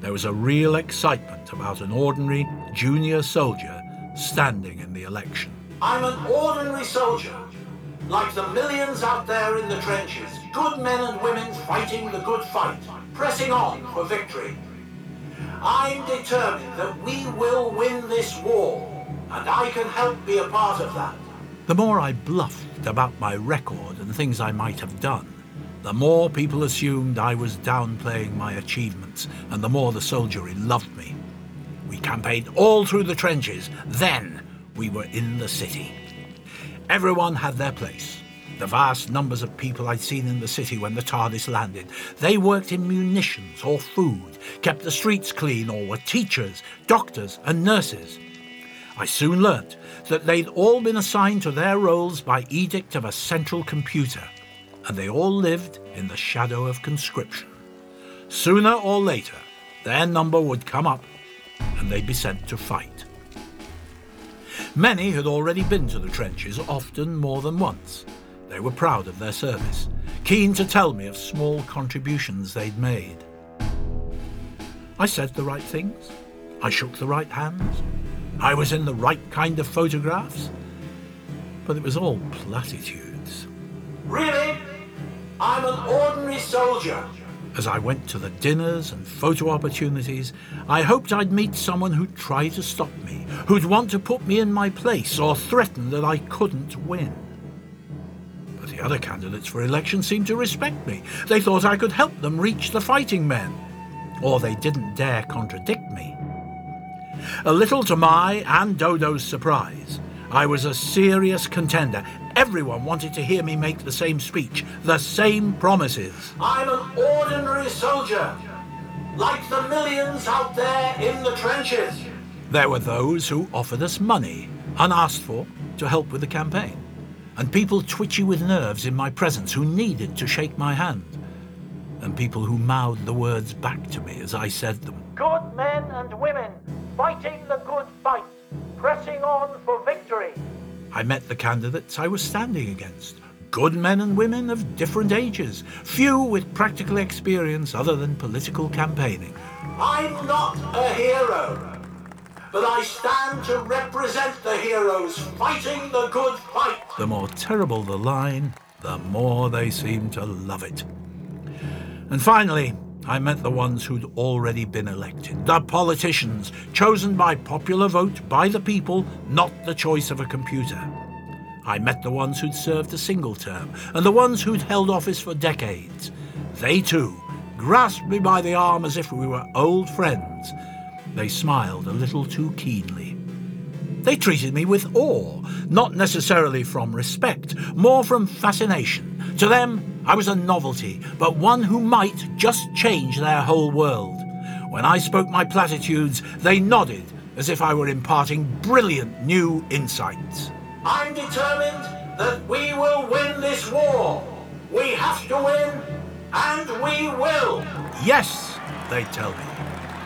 Speaker 2: There was a real excitement about an ordinary junior soldier standing in the election.
Speaker 6: I'm an ordinary soldier, like the millions out there in the trenches, good men and women fighting the good fight, pressing on for victory. I'm determined that we will win this war, and I can help be a part of that.
Speaker 2: The more I bluffed about my record and things I might have done, the more people assumed I was downplaying my achievements, and the more the soldiery loved me. We campaigned all through the trenches. Then we were in the city. Everyone had their place. The vast numbers of people I'd seen in the city when the TARDIS landed. They worked in munitions or food, kept the streets clean, or were teachers, doctors, and nurses. I soon learnt that they'd all been assigned to their roles by edict of a central computer, and they all lived in the shadow of conscription. Sooner or later, their number would come up and they'd be sent to fight. Many had already been to the trenches, often more than once. They were proud of their service, keen to tell me of small contributions they'd made. I said the right things. I shook the right hands. I was in the right kind of photographs. But it was all platitudes.
Speaker 6: Really? I'm an ordinary soldier.
Speaker 2: As I went to the dinners and photo opportunities, I hoped I'd meet someone who'd try to stop me, who'd want to put me in my place or threaten that I couldn't win. But the other candidates for election seemed to respect me. They thought I could help them reach the fighting men. Or they didn't dare contradict me. A little to my and Dodo's surprise, I was a serious contender. Everyone wanted to hear me make the same speech, the same promises.
Speaker 6: I'm an ordinary soldier, like the millions out there in the trenches.
Speaker 2: There were those who offered us money, unasked for, to help with the campaign, and people twitchy with nerves in my presence who needed to shake my hand, and people who mouthed the words back to me as I said them.
Speaker 6: Good men and women, fighting the good fight, pressing on for victory.
Speaker 2: I met the candidates I was standing against. Good men and women of different ages, few with practical experience other than political campaigning.
Speaker 6: I'm not a hero, but I stand to represent the heroes fighting the good fight.
Speaker 2: The more terrible the line, the more they seem to love it. And finally, I met the ones who'd already been elected, the politicians, chosen by popular vote by the people, not the choice of a computer. I met the ones who'd served a single term, and the ones who'd held office for decades. They too grasped me by the arm as if we were old friends. They smiled a little too keenly. They treated me with awe, not necessarily from respect, more from fascination. To them, I was a novelty, but one who might just change their whole world. When I spoke my platitudes, they nodded as if I were imparting brilliant new insights.
Speaker 6: I'm determined that we will win this war. We have to win, and we will.
Speaker 2: Yes, they tell me.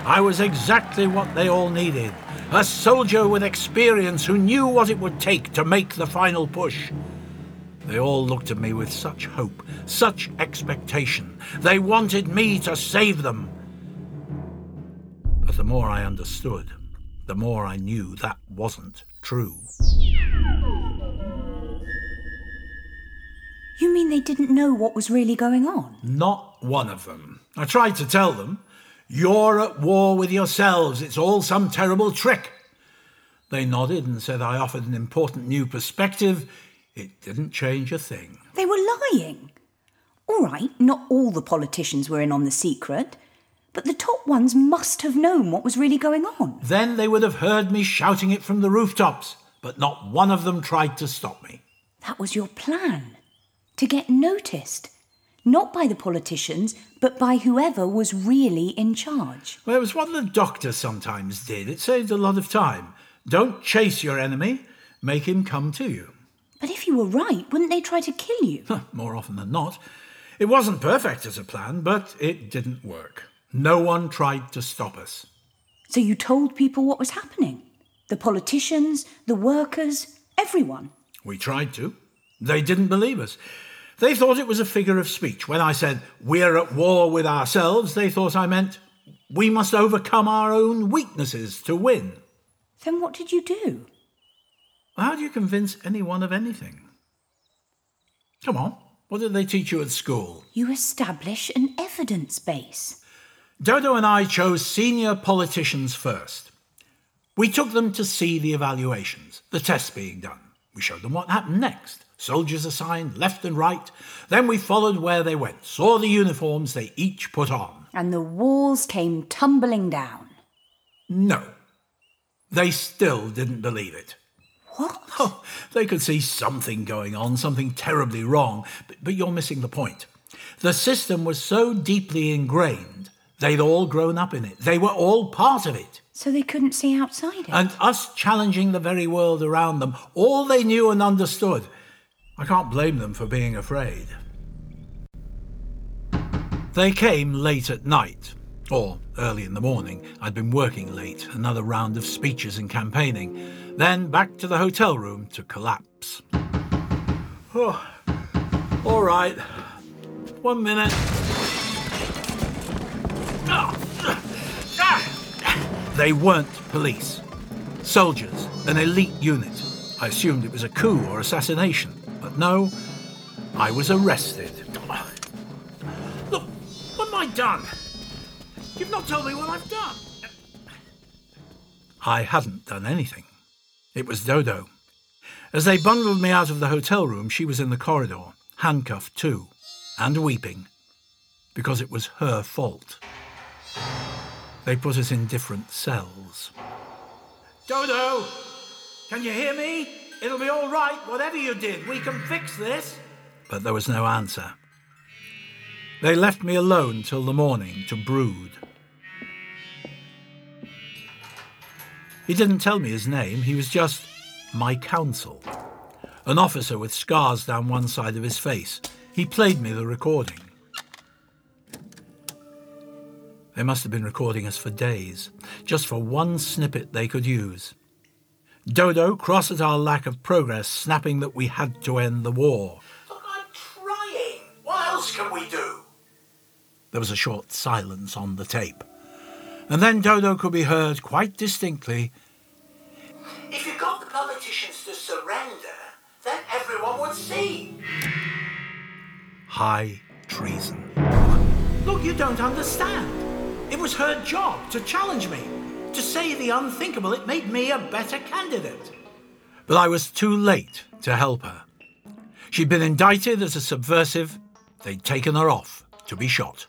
Speaker 2: I was exactly what they all needed a soldier with experience who knew what it would take to make the final push. They all looked at me with such hope, such expectation. They wanted me to save them. But the more I understood, the more I knew that wasn't true.
Speaker 1: You mean they didn't know what was really going on?
Speaker 2: Not one of them. I tried to tell them, You're at war with yourselves. It's all some terrible trick. They nodded and said I offered an important new perspective. It didn't change a thing.
Speaker 1: They were lying. All right, not all the politicians were in on the secret, but the top ones must have known what was really going on.
Speaker 2: Then they would have heard me shouting it from the rooftops, but not one of them tried to stop me.
Speaker 1: That was your plan to get noticed. Not by the politicians, but by whoever was really in charge.
Speaker 2: Well, it was what the doctor sometimes did. It saved a lot of time. Don't chase your enemy, make him come to you.
Speaker 1: But if you were right, wouldn't they try to kill you?
Speaker 2: More often than not. It wasn't perfect as a plan, but it didn't work. No one tried to stop us.
Speaker 1: So you told people what was happening? The politicians, the workers, everyone.
Speaker 2: We tried to. They didn't believe us. They thought it was a figure of speech. When I said, we're at war with ourselves, they thought I meant, we must overcome our own weaknesses to win.
Speaker 1: Then what did you do?
Speaker 2: How do you convince anyone of anything? Come on, what did they teach you at school?
Speaker 1: You establish an evidence base.
Speaker 2: Dodo and I chose senior politicians first. We took them to see the evaluations, the tests being done. We showed them what happened next. Soldiers assigned left and right. Then we followed where they went, saw the uniforms they each put on.
Speaker 1: And the walls came tumbling down.
Speaker 2: No. They still didn't believe it.
Speaker 1: What?
Speaker 2: Oh, they could see something going on, something terribly wrong, but, but you're missing the point. The system was so deeply ingrained, they'd all grown up in it. They were all part of it.
Speaker 1: So they couldn't see outside it.
Speaker 2: And us challenging the very world around them, all they knew and understood. I can't blame them for being afraid. They came late at night, or early in the morning. I'd been working late, another round of speeches and campaigning. Then back to the hotel room to collapse. Oh, all right. One minute. They weren't police. Soldiers, an elite unit. I assumed it was a coup or assassination, but no, I was arrested. Look, what have I done? You've not told me what I've done. I hadn't done anything. It was Dodo. As they bundled me out of the hotel room, she was in the corridor, handcuffed too, and weeping, because it was her fault. They put us in different cells. Dodo! Can you hear me? It'll be all right, whatever you did. We can fix this. But there was no answer. They left me alone till the morning to brood. He didn't tell me his name, he was just my counsel. An officer with scars down one side of his face. He played me the recording. They must have been recording us for days, just for one snippet they could use. Dodo cross at our lack of progress, snapping that we had to end the war. Look, I'm trying. What else can we do? There was a short silence on the tape. And then Dodo could be heard quite distinctly. If you got the politicians to surrender, then everyone would see. High treason. Look, you don't understand. It was her job to challenge me, to say the unthinkable. It made me a better candidate. But I was too late to help her. She'd been indicted as a subversive. They'd taken her off to be shot.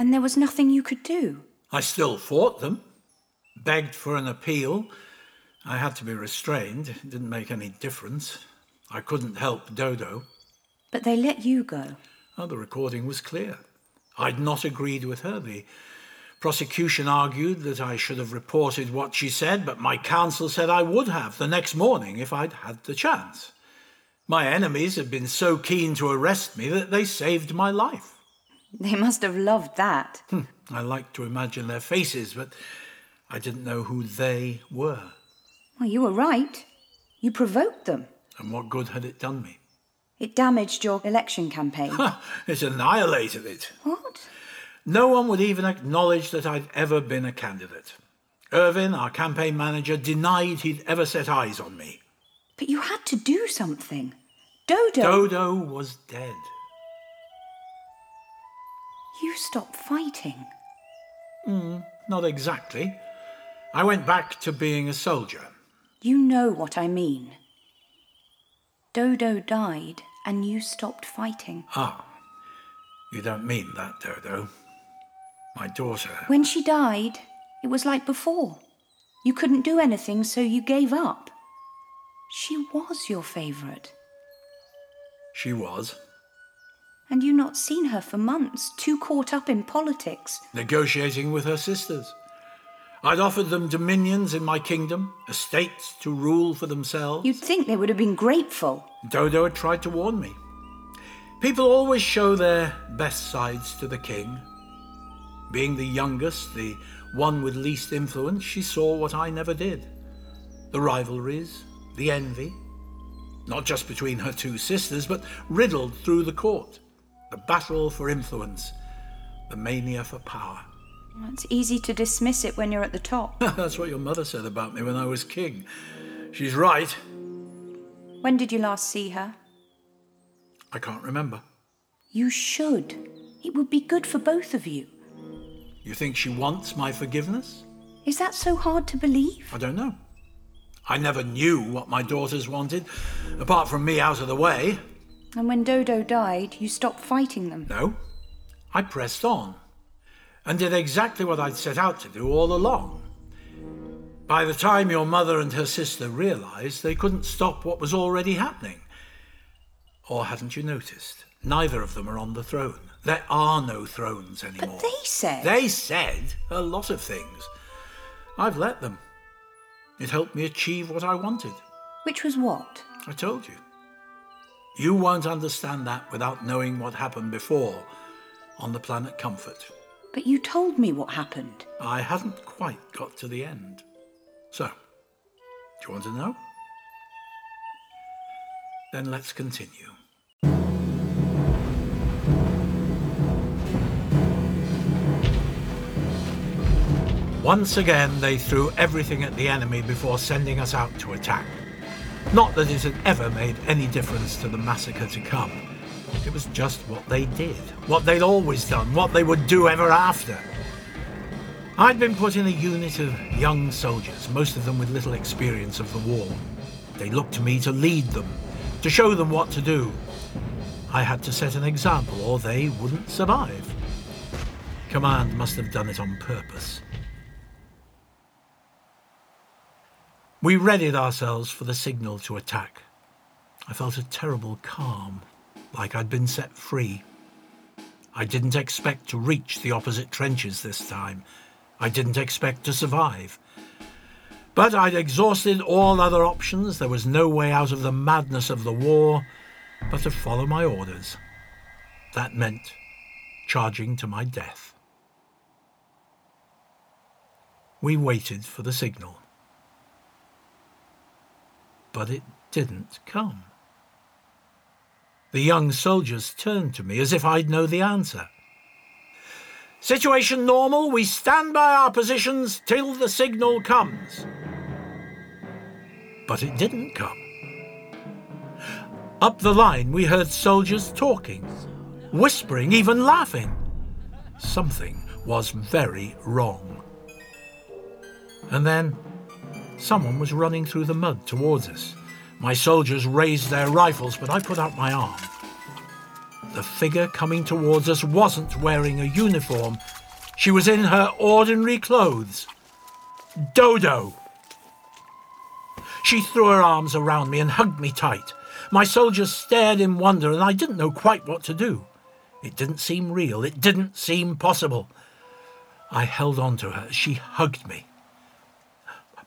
Speaker 1: And there was nothing you could do.
Speaker 2: I still fought them, begged for an appeal. I had to be restrained. It didn't make any difference. I couldn't help Dodo.
Speaker 1: But they let you go.
Speaker 2: Oh, the recording was clear. I'd not agreed with her. The prosecution argued that I should have reported what she said, but my counsel said I would have the next morning if I'd had the chance. My enemies had been so keen to arrest me that they saved my life.
Speaker 1: They must have loved that. Hmm.
Speaker 2: I like to imagine their faces, but I didn't know who they were.
Speaker 1: Well, you were right. You provoked them.
Speaker 2: And what good had it done me?
Speaker 1: It damaged your election campaign.
Speaker 2: It annihilated it.
Speaker 1: what?
Speaker 2: No one would even acknowledge that I'd ever been a candidate. Irvin, our campaign manager, denied he'd ever set eyes on me.
Speaker 1: But you had to do something. Dodo.
Speaker 2: Dodo was dead.
Speaker 1: You stopped fighting.
Speaker 2: Hmm, not exactly. I went back to being a soldier.
Speaker 1: You know what I mean. Dodo died and you stopped fighting.
Speaker 2: Ah, you don't mean that, Dodo. My daughter.
Speaker 1: When she died, it was like before. You couldn't do anything, so you gave up. She was your favourite.
Speaker 2: She was.
Speaker 1: And you not seen her for months, too caught up in politics.
Speaker 2: negotiating with her sisters. I'd offered them dominions in my kingdom, estates to rule for themselves.
Speaker 1: You'd think they would have been grateful.
Speaker 2: Dodo had tried to warn me. People always show their best sides to the king. Being the youngest, the one with least influence, she saw what I never did the rivalries, the envy, not just between her two sisters, but riddled through the court, the battle for influence, the mania for power.
Speaker 1: It's easy to dismiss it when you're at the top.
Speaker 2: That's what your mother said about me when I was king. She's right.
Speaker 1: When did you last see her?
Speaker 2: I can't remember.
Speaker 1: You should. It would be good for both of you.
Speaker 2: You think she wants my forgiveness?
Speaker 1: Is that so hard to believe?
Speaker 2: I don't know. I never knew what my daughters wanted, apart from me out of the way.
Speaker 1: And when Dodo died, you stopped fighting them.
Speaker 2: No. I pressed on and did exactly what I'd set out to do all along. By the time your mother and her sister realized, they couldn't stop what was already happening. Or hadn't you noticed? Neither of them are on the throne. There are no thrones anymore.
Speaker 1: But they said.
Speaker 2: They said a lot of things. I've let them. It helped me achieve what I wanted.
Speaker 1: Which was what?
Speaker 2: I told you. You won't understand that without knowing what happened before on the planet Comfort.
Speaker 1: But you told me what happened.
Speaker 2: I hadn't quite got to the end. So, do you want to know? Then let's continue. Once again, they threw everything at the enemy before sending us out to attack. Not that it had ever made any difference to the massacre to come. It was just what they did, what they'd always done, what they would do ever after. I'd been put in a unit of young soldiers, most of them with little experience of the war. They looked to me to lead them, to show them what to do. I had to set an example, or they wouldn't survive. Command must have done it on purpose. We readied ourselves for the signal to attack. I felt a terrible calm, like I'd been set free. I didn't expect to reach the opposite trenches this time. I didn't expect to survive. But I'd exhausted all other options. There was no way out of the madness of the war but to follow my orders. That meant charging to my death. We waited for the signal. But it didn't come. The young soldiers turned to me as if I'd know the answer. Situation normal. We stand by our positions till the signal comes. But it didn't come. Up the line, we heard soldiers talking, whispering, even laughing. Something was very wrong. And then someone was running through the mud towards us. My soldiers raised their rifles, but I put out my arm. The figure coming towards us wasn't wearing a uniform. She was in her ordinary clothes. Dodo. She threw her arms around me and hugged me tight. My soldiers stared in wonder, and I didn't know quite what to do. It didn't seem real. It didn't seem possible. I held on to her she hugged me.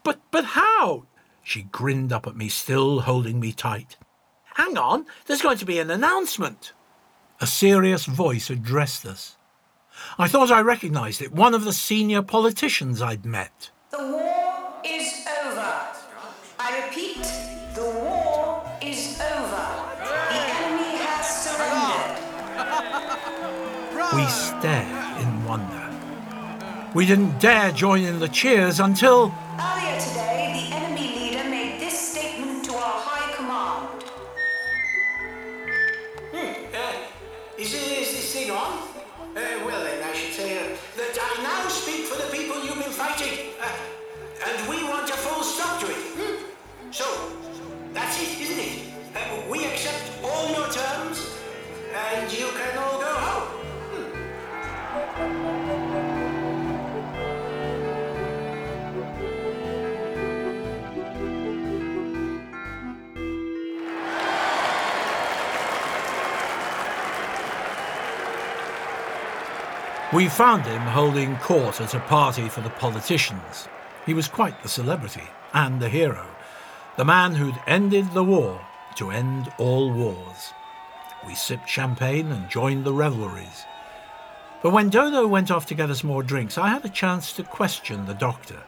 Speaker 2: But, but how? She grinned up at me, still holding me tight. Hang on, there's going to be an announcement.
Speaker 7: A serious voice addressed us. I thought I recognized it, one of the senior politicians I'd met.
Speaker 1: The war is over. I repeat, the war is over. The enemy has surrendered.
Speaker 7: We stared in wonder. We didn't dare join in the cheers until
Speaker 8: we
Speaker 7: found him holding court at a party for the politicians. He was quite the celebrity and the hero, the man who'd ended the war to end all wars. We sipped champagne and joined the revelries. But when Dodo went off to get us more drinks, I had a chance to question the doctor.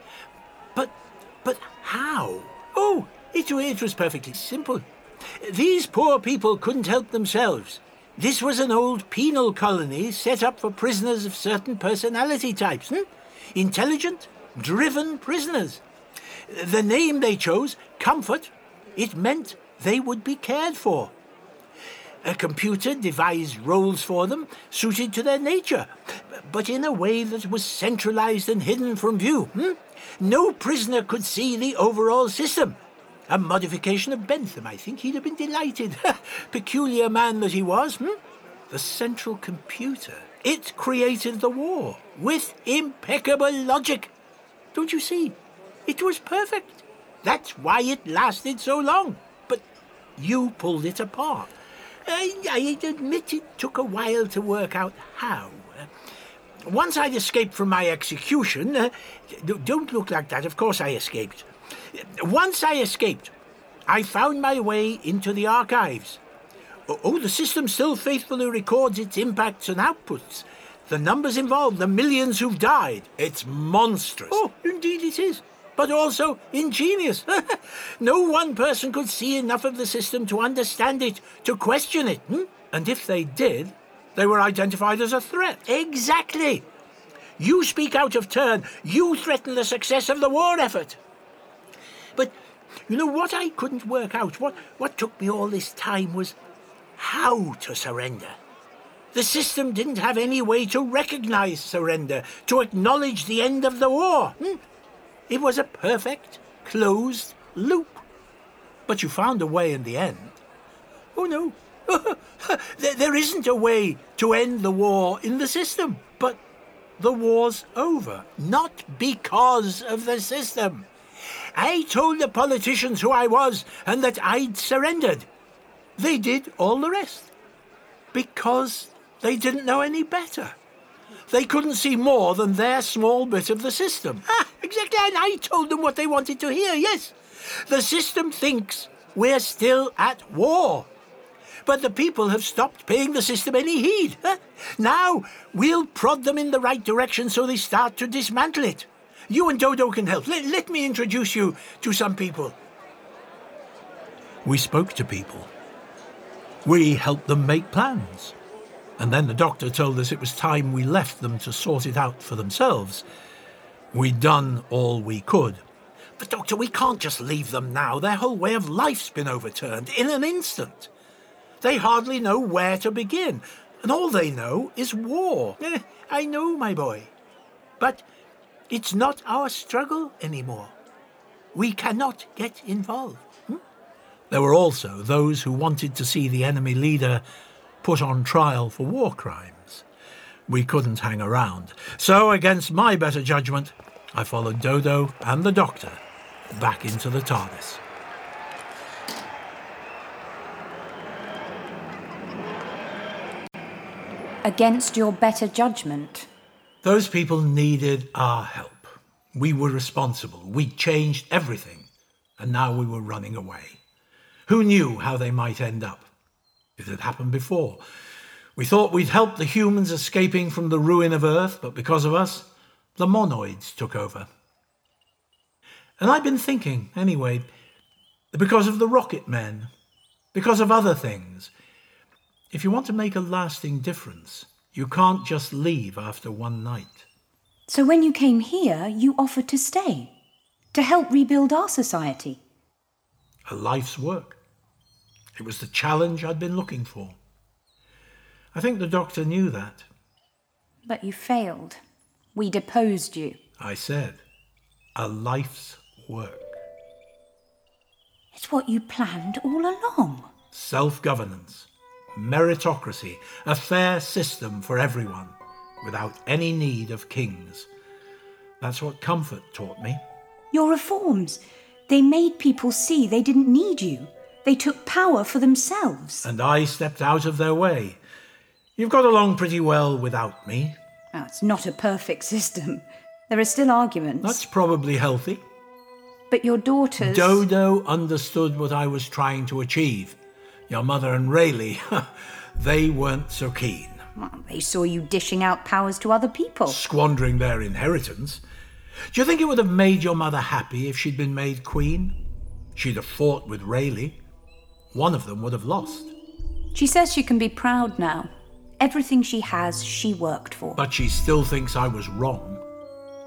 Speaker 7: But, but how?
Speaker 2: Oh, it, it was perfectly simple. These poor people couldn't help themselves. This was an old penal colony set up for prisoners of certain personality types. Hmm? Intelligent, driven prisoners. The name they chose, Comfort, it meant they would be cared for. A computer devised roles for them suited to their nature, but in a way that was centralized and hidden from view. hmm? No prisoner could see the overall system. A modification of Bentham, I think. He'd have been delighted. Peculiar man that he was. Hmm? The central computer. It created the war with impeccable logic. Don't you see? It was perfect. That's why it lasted so long. But you pulled it apart. I, I admit it took a while to work out how. Once I'd escaped from my execution, uh, don't look like that, of course I escaped. Once I escaped, I found my way into the archives. Oh, the system still faithfully records its impacts and outputs. The numbers involved, the millions who've died.
Speaker 7: It's monstrous.
Speaker 2: Oh, indeed it is. But also ingenious. no one person could see enough of the system to understand it, to question it. hmm?
Speaker 7: And if they did, they were identified as a threat.
Speaker 2: Exactly. You speak out of turn. You threaten the success of the war effort. But you know what I couldn't work out, what, what took me all this time was how to surrender. The system didn't have any way to recognize surrender, to acknowledge the end of the war. hmm? It was a perfect, closed loop.
Speaker 7: But you found a way in the end.
Speaker 2: Oh, no. there, there isn't a way to end the war in the system.
Speaker 7: But the war's over.
Speaker 2: Not because of the system. I told the politicians who I was and that I'd surrendered. They did all the rest.
Speaker 7: Because they didn't know any better. They couldn't see more than their small bit of the system.
Speaker 2: Ah, exactly, and I told them what they wanted to hear, yes. The system thinks we're still at war. But the people have stopped paying the system any heed. Now, we'll prod them in the right direction so they start to dismantle it. You and Dodo can help. Let, let me introduce you to some people.
Speaker 7: We spoke to people. We helped them make plans. And then the doctor told us it was time we left them to sort it out for themselves. We'd done all we could.
Speaker 2: But, Doctor, we can't just leave them now. Their whole way of life's been overturned in an instant. They hardly know where to begin, and all they know is war. Eh, I know, my boy. But it's not our struggle anymore. We cannot get involved. hmm?
Speaker 7: There were also those who wanted to see the enemy leader put on trial for war crimes. We couldn't hang around. So, against my better judgment, I followed Dodo and the doctor back into the TARDIS.
Speaker 1: Against your better judgment.
Speaker 7: Those people needed our help. We were responsible. We changed everything. And now we were running away. Who knew how they might end up? It had happened before.
Speaker 2: We thought we'd help the humans escaping from the ruin of Earth, but because of us, the monoids took over. And I've been thinking, anyway, because of the rocket men, because of other things. If you want to make a lasting difference, you can't just leave after one night.
Speaker 1: So when you came here, you offered to stay, to help rebuild our society.
Speaker 2: A life's work. It was the challenge I'd been looking for. I think the doctor knew that.
Speaker 1: But you failed. We deposed you.
Speaker 2: I said, a life's work.
Speaker 1: It's what you planned all along.
Speaker 2: Self governance, meritocracy, a fair system for everyone, without any need of kings. That's what comfort taught me.
Speaker 1: Your reforms, they made people see they didn't need you. They took power for themselves.
Speaker 2: And I stepped out of their way. You've got along pretty well without me.
Speaker 1: Now, it's not a perfect system. There are still arguments.
Speaker 2: That's probably healthy.
Speaker 1: But your daughters.
Speaker 2: Dodo understood what I was trying to achieve. Your mother and Rayleigh, they weren't so keen.
Speaker 1: Well, they saw you dishing out powers to other people.
Speaker 2: Squandering their inheritance. Do you think it would have made your mother happy if she'd been made queen? She'd have fought with Rayleigh. One of them would have lost.
Speaker 1: She says she can be proud now. Everything she has, she worked for.
Speaker 2: But she still thinks I was wrong.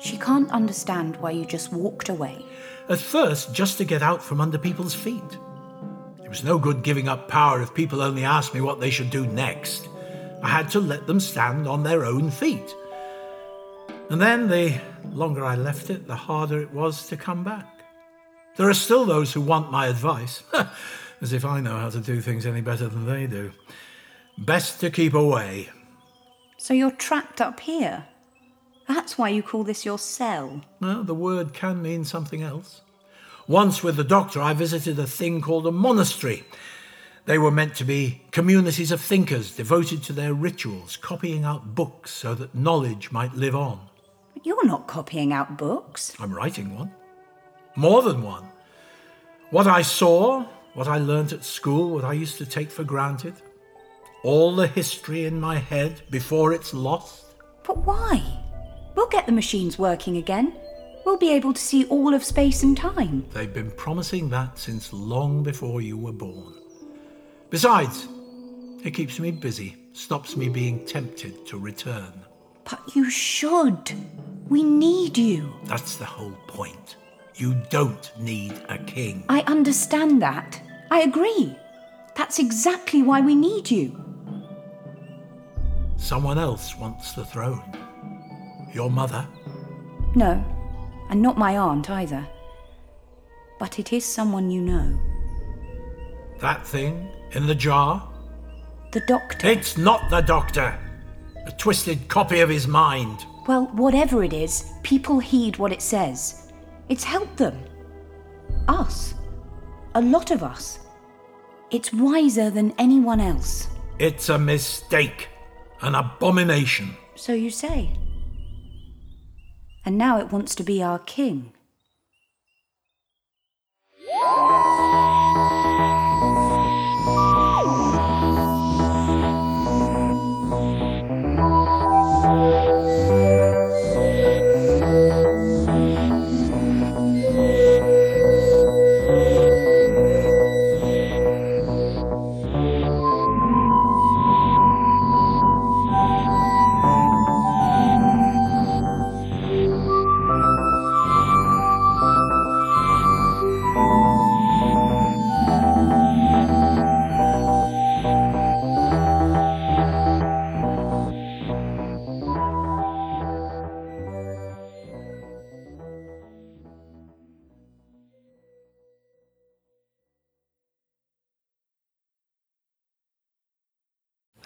Speaker 1: She can't understand why you just walked away.
Speaker 2: At first, just to get out from under people's feet. Was no good giving up power if people only asked me what they should do next. I had to let them stand on their own feet. And then, the longer I left it, the harder it was to come back. There are still those who want my advice, as if I know how to do things any better than they do. Best to keep away.
Speaker 1: So you're trapped up here? That's why you call this your cell.
Speaker 2: Well, the word can mean something else. Once with the doctor, I visited a thing called a monastery. They were meant to be communities of thinkers devoted to their rituals, copying out books so that knowledge might live on.
Speaker 1: But you're not copying out books.
Speaker 2: I'm writing one. More than one. What I saw, what I learnt at school, what I used to take for granted. All the history in my head before it's lost.
Speaker 1: But why? We'll get the machines working again. We'll be able to see all of space and time.
Speaker 2: They've been promising that since long before you were born. Besides, it keeps me busy, stops me being tempted to return.
Speaker 1: But you should. We need you.
Speaker 2: That's the whole point. You don't need a king.
Speaker 1: I understand that. I agree. That's exactly why we need you.
Speaker 2: Someone else wants the throne. Your mother?
Speaker 1: No, and not my aunt either. But it is someone you know.
Speaker 2: That thing in the jar?
Speaker 1: The doctor.
Speaker 2: It's not the doctor. A twisted copy of his mind.
Speaker 1: Well, whatever it is, people heed what it says. It's helped them. Us. A lot of us. It's wiser than anyone else.
Speaker 2: It's a mistake. An abomination.
Speaker 1: So you say. And now it wants to be our king.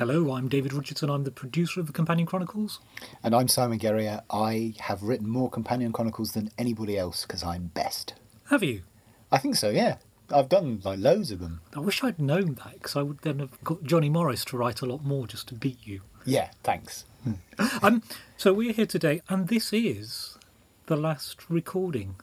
Speaker 9: Hello, I'm David Richardson. I'm the producer of the Companion Chronicles.
Speaker 10: And I'm Simon Guerrier. I have written more Companion Chronicles than anybody else because I'm best.
Speaker 9: Have you?
Speaker 10: I think so, yeah. I've done like loads of them.
Speaker 9: I wish I'd known that because I would then have got Johnny Morris to write a lot more just to beat you.
Speaker 10: Yeah, thanks.
Speaker 9: Um, so we're here today, and this is the last recording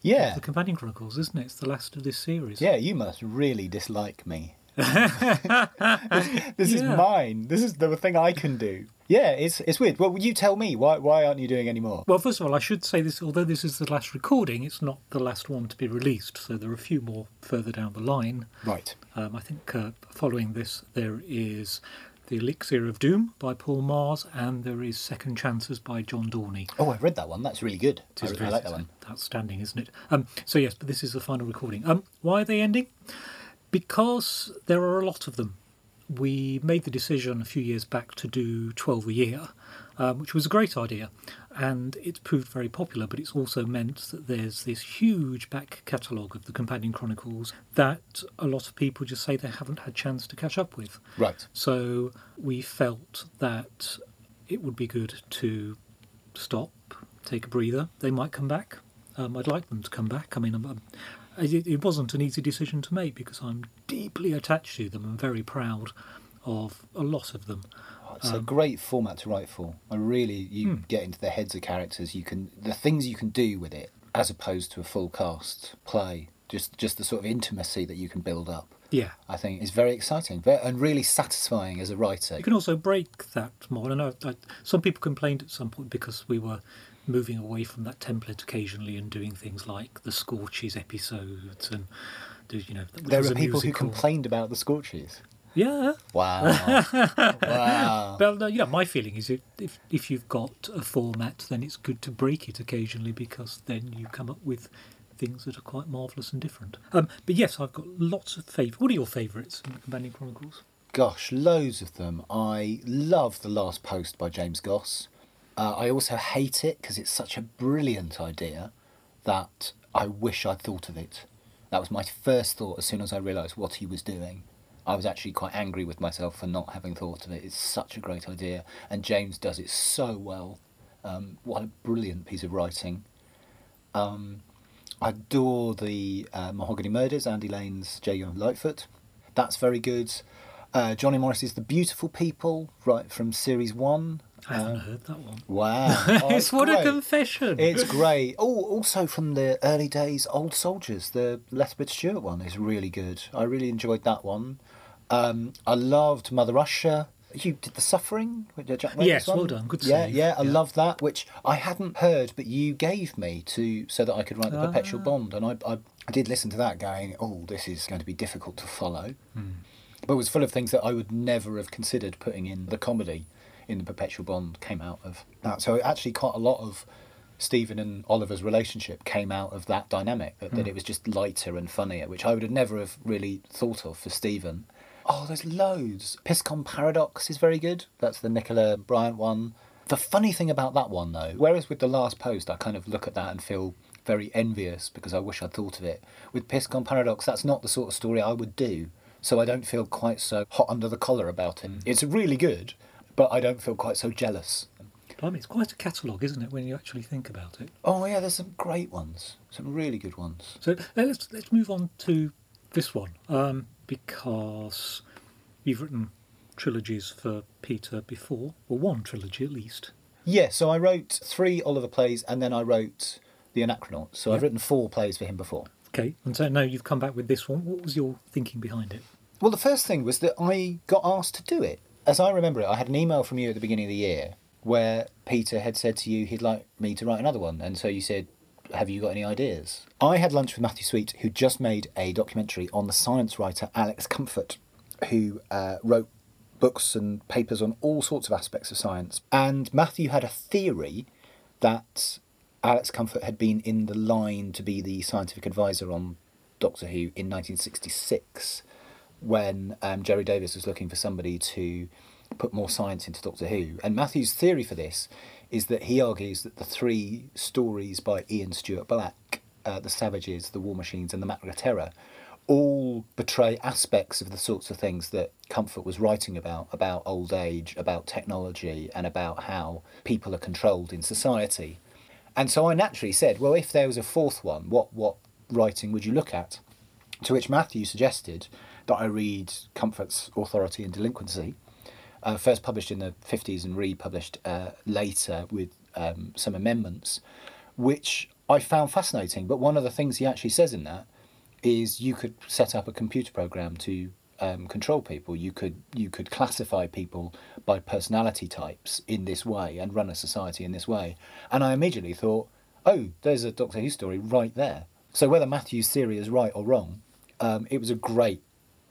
Speaker 10: Yeah.
Speaker 9: of the Companion Chronicles, isn't it? It's the last of this series.
Speaker 10: Yeah, you must really dislike me. This is
Speaker 9: Yeah.
Speaker 10: mine. This is the thing I can do. Yeah, it's it's weird. Well, you tell me why why aren't you doing any more?
Speaker 9: Well, first of all, I should say this. Although this is the last recording, it's not the last one to be released. So there are a few more further down the line.
Speaker 10: Right.
Speaker 9: Um, I think uh, following this, there is The Elixir of Doom by Paul Magrs, and there is Second Chances by John Dorney.
Speaker 10: Oh, I've read that one. That's really good. I, I like that one.
Speaker 9: Outstanding, isn't it? Um, so yes, but this is the final recording. Um, why are they ending? Because there are a lot of them. We made the decision a few years back to do 12 a year, um, which was a great idea, and it's proved very popular. But it's also meant that there's this huge back catalogue of the Companion Chronicles that a lot of people just say they haven't had chance to catch up with.
Speaker 10: Right.
Speaker 9: So we felt that it would be good to stop, take a breather. They might come back. Um, I'd like them to come back. I mean, I'm, I'm, it, it wasn't an easy decision to make because I'm deeply attached to them and very proud of a lot of them.
Speaker 10: Oh, It's
Speaker 9: Um,
Speaker 10: a great format to write for. I really, you
Speaker 9: Hmm.
Speaker 10: get into the heads of characters. You can the things you can do with it, as opposed to a full cast play. Just just the sort of intimacy that you can build up.
Speaker 9: Yeah.
Speaker 10: I think is very exciting and really satisfying as a writer.
Speaker 9: You can also break that model. I know I, some people complained at some point because we were moving away from that template occasionally and doing things like the Scorchies episodes and you know
Speaker 10: There
Speaker 9: a
Speaker 10: people who complained about the Scorchies.
Speaker 9: Yeah,
Speaker 10: Wow. wow.
Speaker 9: Well, no, yeah, my feeling is if, if if you've got a format, then it's good to break it occasionally because then you come up with things that are quite marvellous and different. Um, but yes, I've got lots of favourites. What are your favourites in the Companion Chronicles?
Speaker 10: Gosh, loads of them. I love The Last Post by James Goss. Uh, I also hate it because it's such a brilliant idea that I wish I'd thought of it. That was my first thought as soon as I realised what he was doing. I was actually quite angry with myself for not having thought of it. It's such a great idea, and James does it so well. Um, what a brilliant piece of writing. Um, I adore the uh, Mahogany Murders, Andy Lane's Jago and Litefoot. That's very good. Uh, Johnny is The Beautiful People, right from series one.
Speaker 9: I haven't heard that one.
Speaker 10: Wow. Oh,
Speaker 9: it's what a confession.
Speaker 10: It's great. Oh, also from the early days, Old Soldiers, the Lethbridge Stewart one is really good. I really enjoyed that one. Um, I loved Mother Russia. You did The Suffering with the Jack Reynolds
Speaker 9: Yes, well done. Good
Speaker 10: Yeah,
Speaker 9: save.
Speaker 10: yeah, I
Speaker 9: Yeah.
Speaker 10: love that, which I hadn't heard, but you gave me to so that I could write the
Speaker 9: Ah.
Speaker 10: Perpetual Bond, and I, I, I did listen to that, going, "Oh, this is going to be difficult to follow."
Speaker 9: Hmm.
Speaker 10: But it was full of things that I would never have considered putting in the comedy in the Perpetual Bond came out of that. So actually, quite a lot of Steven and Oliver's relationship came out of that dynamic that, that
Speaker 9: Mm.
Speaker 10: it was just lighter and funnier, which I would have never have really thought of for Steven. Oh, there's loads. Piscon Paradox is very good. That's the Nicola Bryant one. The funny thing about that one, though, whereas with the last post, I kind of look at that and feel very envious because I wish I'd thought of it. With Piscon Paradox, that's not the sort of story I would do, so I don't feel quite so hot under the collar about it. It's really good, but I don't feel quite so jealous.
Speaker 9: I mean, it's quite a catalogue, isn't it, when you actually think about it?
Speaker 10: Oh yeah, there's some great ones, some really good ones.
Speaker 9: So let's let's move on to this one um, because you've written trilogies for Peter before, or one trilogy at least.
Speaker 10: Yeah, so I wrote three Oliver plays, and then I wrote The Anachronaut. So I've written four plays for him before.
Speaker 9: Okay, and so now you've come back with this one. What was your thinking behind it?
Speaker 10: Well, the first thing was that I got asked to do it. As I remember it, I had an email from you at the beginning of the year where Peter had said to you he'd like me to write another one. And so you said, Have you got any ideas? I had lunch with Matthew Sweet, who just made a documentary on the science writer Alex Comfort, who uh, wrote books and papers on all sorts of aspects of science. And Matthew had a theory that Alex Comfort had been in the line to be the scientific advisor on Doctor Who in 1966 when um, Gerry Davis was looking for somebody to put more science into Doctor Who. And Matthew's theory for this is that he argues that the three stories by Ian Stuart Black, uh, The Savages, The War Machines, and The Macra Terror, all betray aspects of the sorts of things that Comfort was writing about, about old age, about technology, and about how people are controlled in society. And so I naturally said, well, if there was a fourth one, what, what writing would you look at? To which Matthew suggested that I read Comfort's Authority and Delinquency, uh, first published in the 50s and republished uh, later with um, some amendments, which I found fascinating. But one of the things he actually says in that is you could set up a computer program to um, control people. You could you could classify people by personality types in this way and run a society in this way. And I immediately thought, oh, there's a Doctor Who story right there. So whether Matthew's theory is right or wrong, um, it was a great,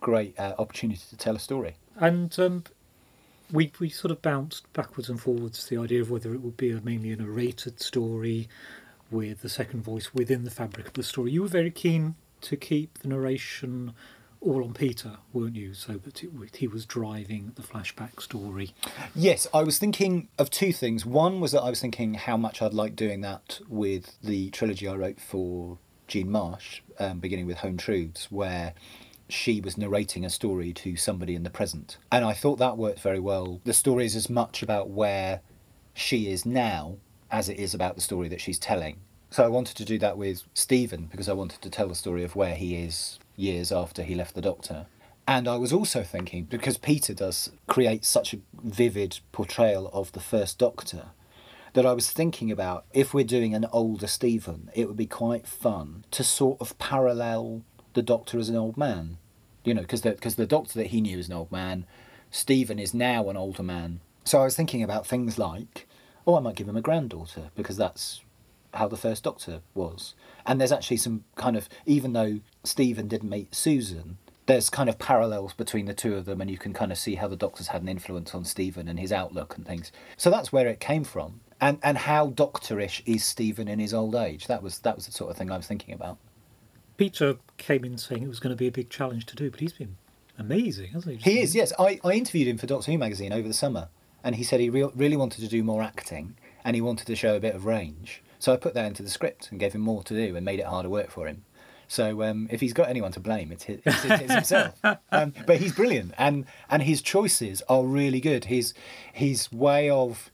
Speaker 10: great uh, opportunity to tell a story.
Speaker 9: And um, we we sort of bounced backwards and forwards the idea of whether it would be a, mainly a narrated story with the second voice within the fabric of the story. You were very keen to keep the narration all on Peter, weren't you? So that it, he was driving the flashback story.
Speaker 10: Yes, I was thinking of two things. One was that I was thinking how much I'd like doing that with the trilogy I wrote for Jean Marsh, um, beginning with Home Truths, where she was narrating a story to somebody in the present. And I thought that worked very well. The story is as much about where she is now as it is about the story that she's telling. So I wanted to do that with Steven because I wanted to tell the story of where he is years after he left the doctor. And I was also thinking, because Peter does create such a vivid portrayal of the first doctor, that I was thinking about if we're doing an older Steven, it would be quite fun to sort of parallel the doctor as an old man. You know, because the, cause the doctor that he knew as an old man, Steven is now an older man. So I was thinking about things like, oh, I might give him a granddaughter, because that's how the first Doctor was. And there's actually some kind of, even though Steven didn't meet Susan, there's kind of parallels between the two of them, and you can kind of see how the Doctor's had an influence on Steven and his outlook and things. So that's where it came from, and and how Doctorish is Steven in his old age. That was that was the sort of thing I was thinking about.
Speaker 9: Peter came in saying it was going to be a big challenge to do, but he's been amazing, hasn't
Speaker 10: he? He is, yes. I, I interviewed him for Doctor Who magazine over the summer, and he said he re- really wanted to do more acting and he wanted to show a bit of range. So I put that into the script and gave him more to do and made it harder work for him. So um, if he's got anyone to blame, it's, his, it's, it's himself. um, but he's brilliant, and and his choices are really good. His his way of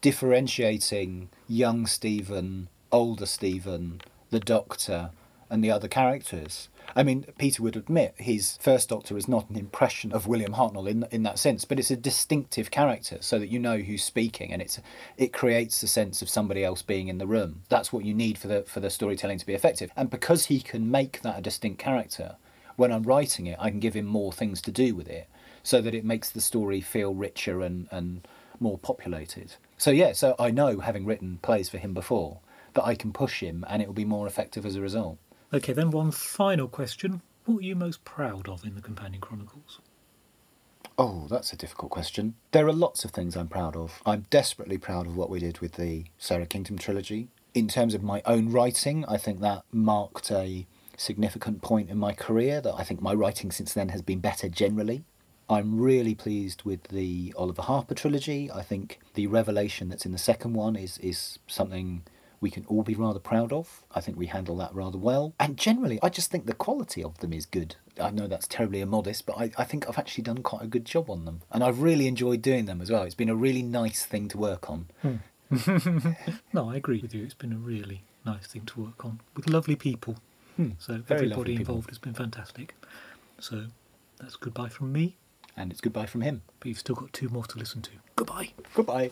Speaker 10: differentiating young Steven, older Steven, the Doctor, and the other characters. I mean, Peter would admit his first Doctor is not an impression of William Hartnell in in that sense, but it's a distinctive character, so that you know who's speaking, and it's it creates a sense of somebody else being in the room. That's what you need for the for the storytelling to be effective. And because he can make that a distinct character, when I'm writing it, I can give him more things to do with it, so that it makes the story feel richer and and more populated. So yeah, so I know having written plays for him before that I can push him, and it will be more effective as a result.
Speaker 9: Okay, then one final question. What are you most proud of in the Companion Chronicles?
Speaker 10: Oh, that's a difficult question. There are lots of things I'm proud of. I'm desperately proud of what we did with the Sara Kingdom trilogy. In terms of my own writing, I think that marked a significant point in my career that I think my writing since then has been better generally. I'm really pleased with the Oliver Harper trilogy. I think the revelation that's in the second one is is something we can all be rather proud of. I think we handle that rather well. And generally, I just think the quality of them is good. I know that's terribly immodest, but I, I think I've actually done quite a good job on them. And I've really enjoyed doing them as well. It's been a really nice thing to work on.
Speaker 9: Hmm. no, I agree with you. It's been a really nice thing to work on with lovely people.
Speaker 10: Hmm.
Speaker 9: So
Speaker 10: Very
Speaker 9: everybody involved has been fantastic. So that's goodbye from me.
Speaker 10: And it's goodbye from him.
Speaker 9: But you've still got two more to listen to. Goodbye.
Speaker 10: Goodbye.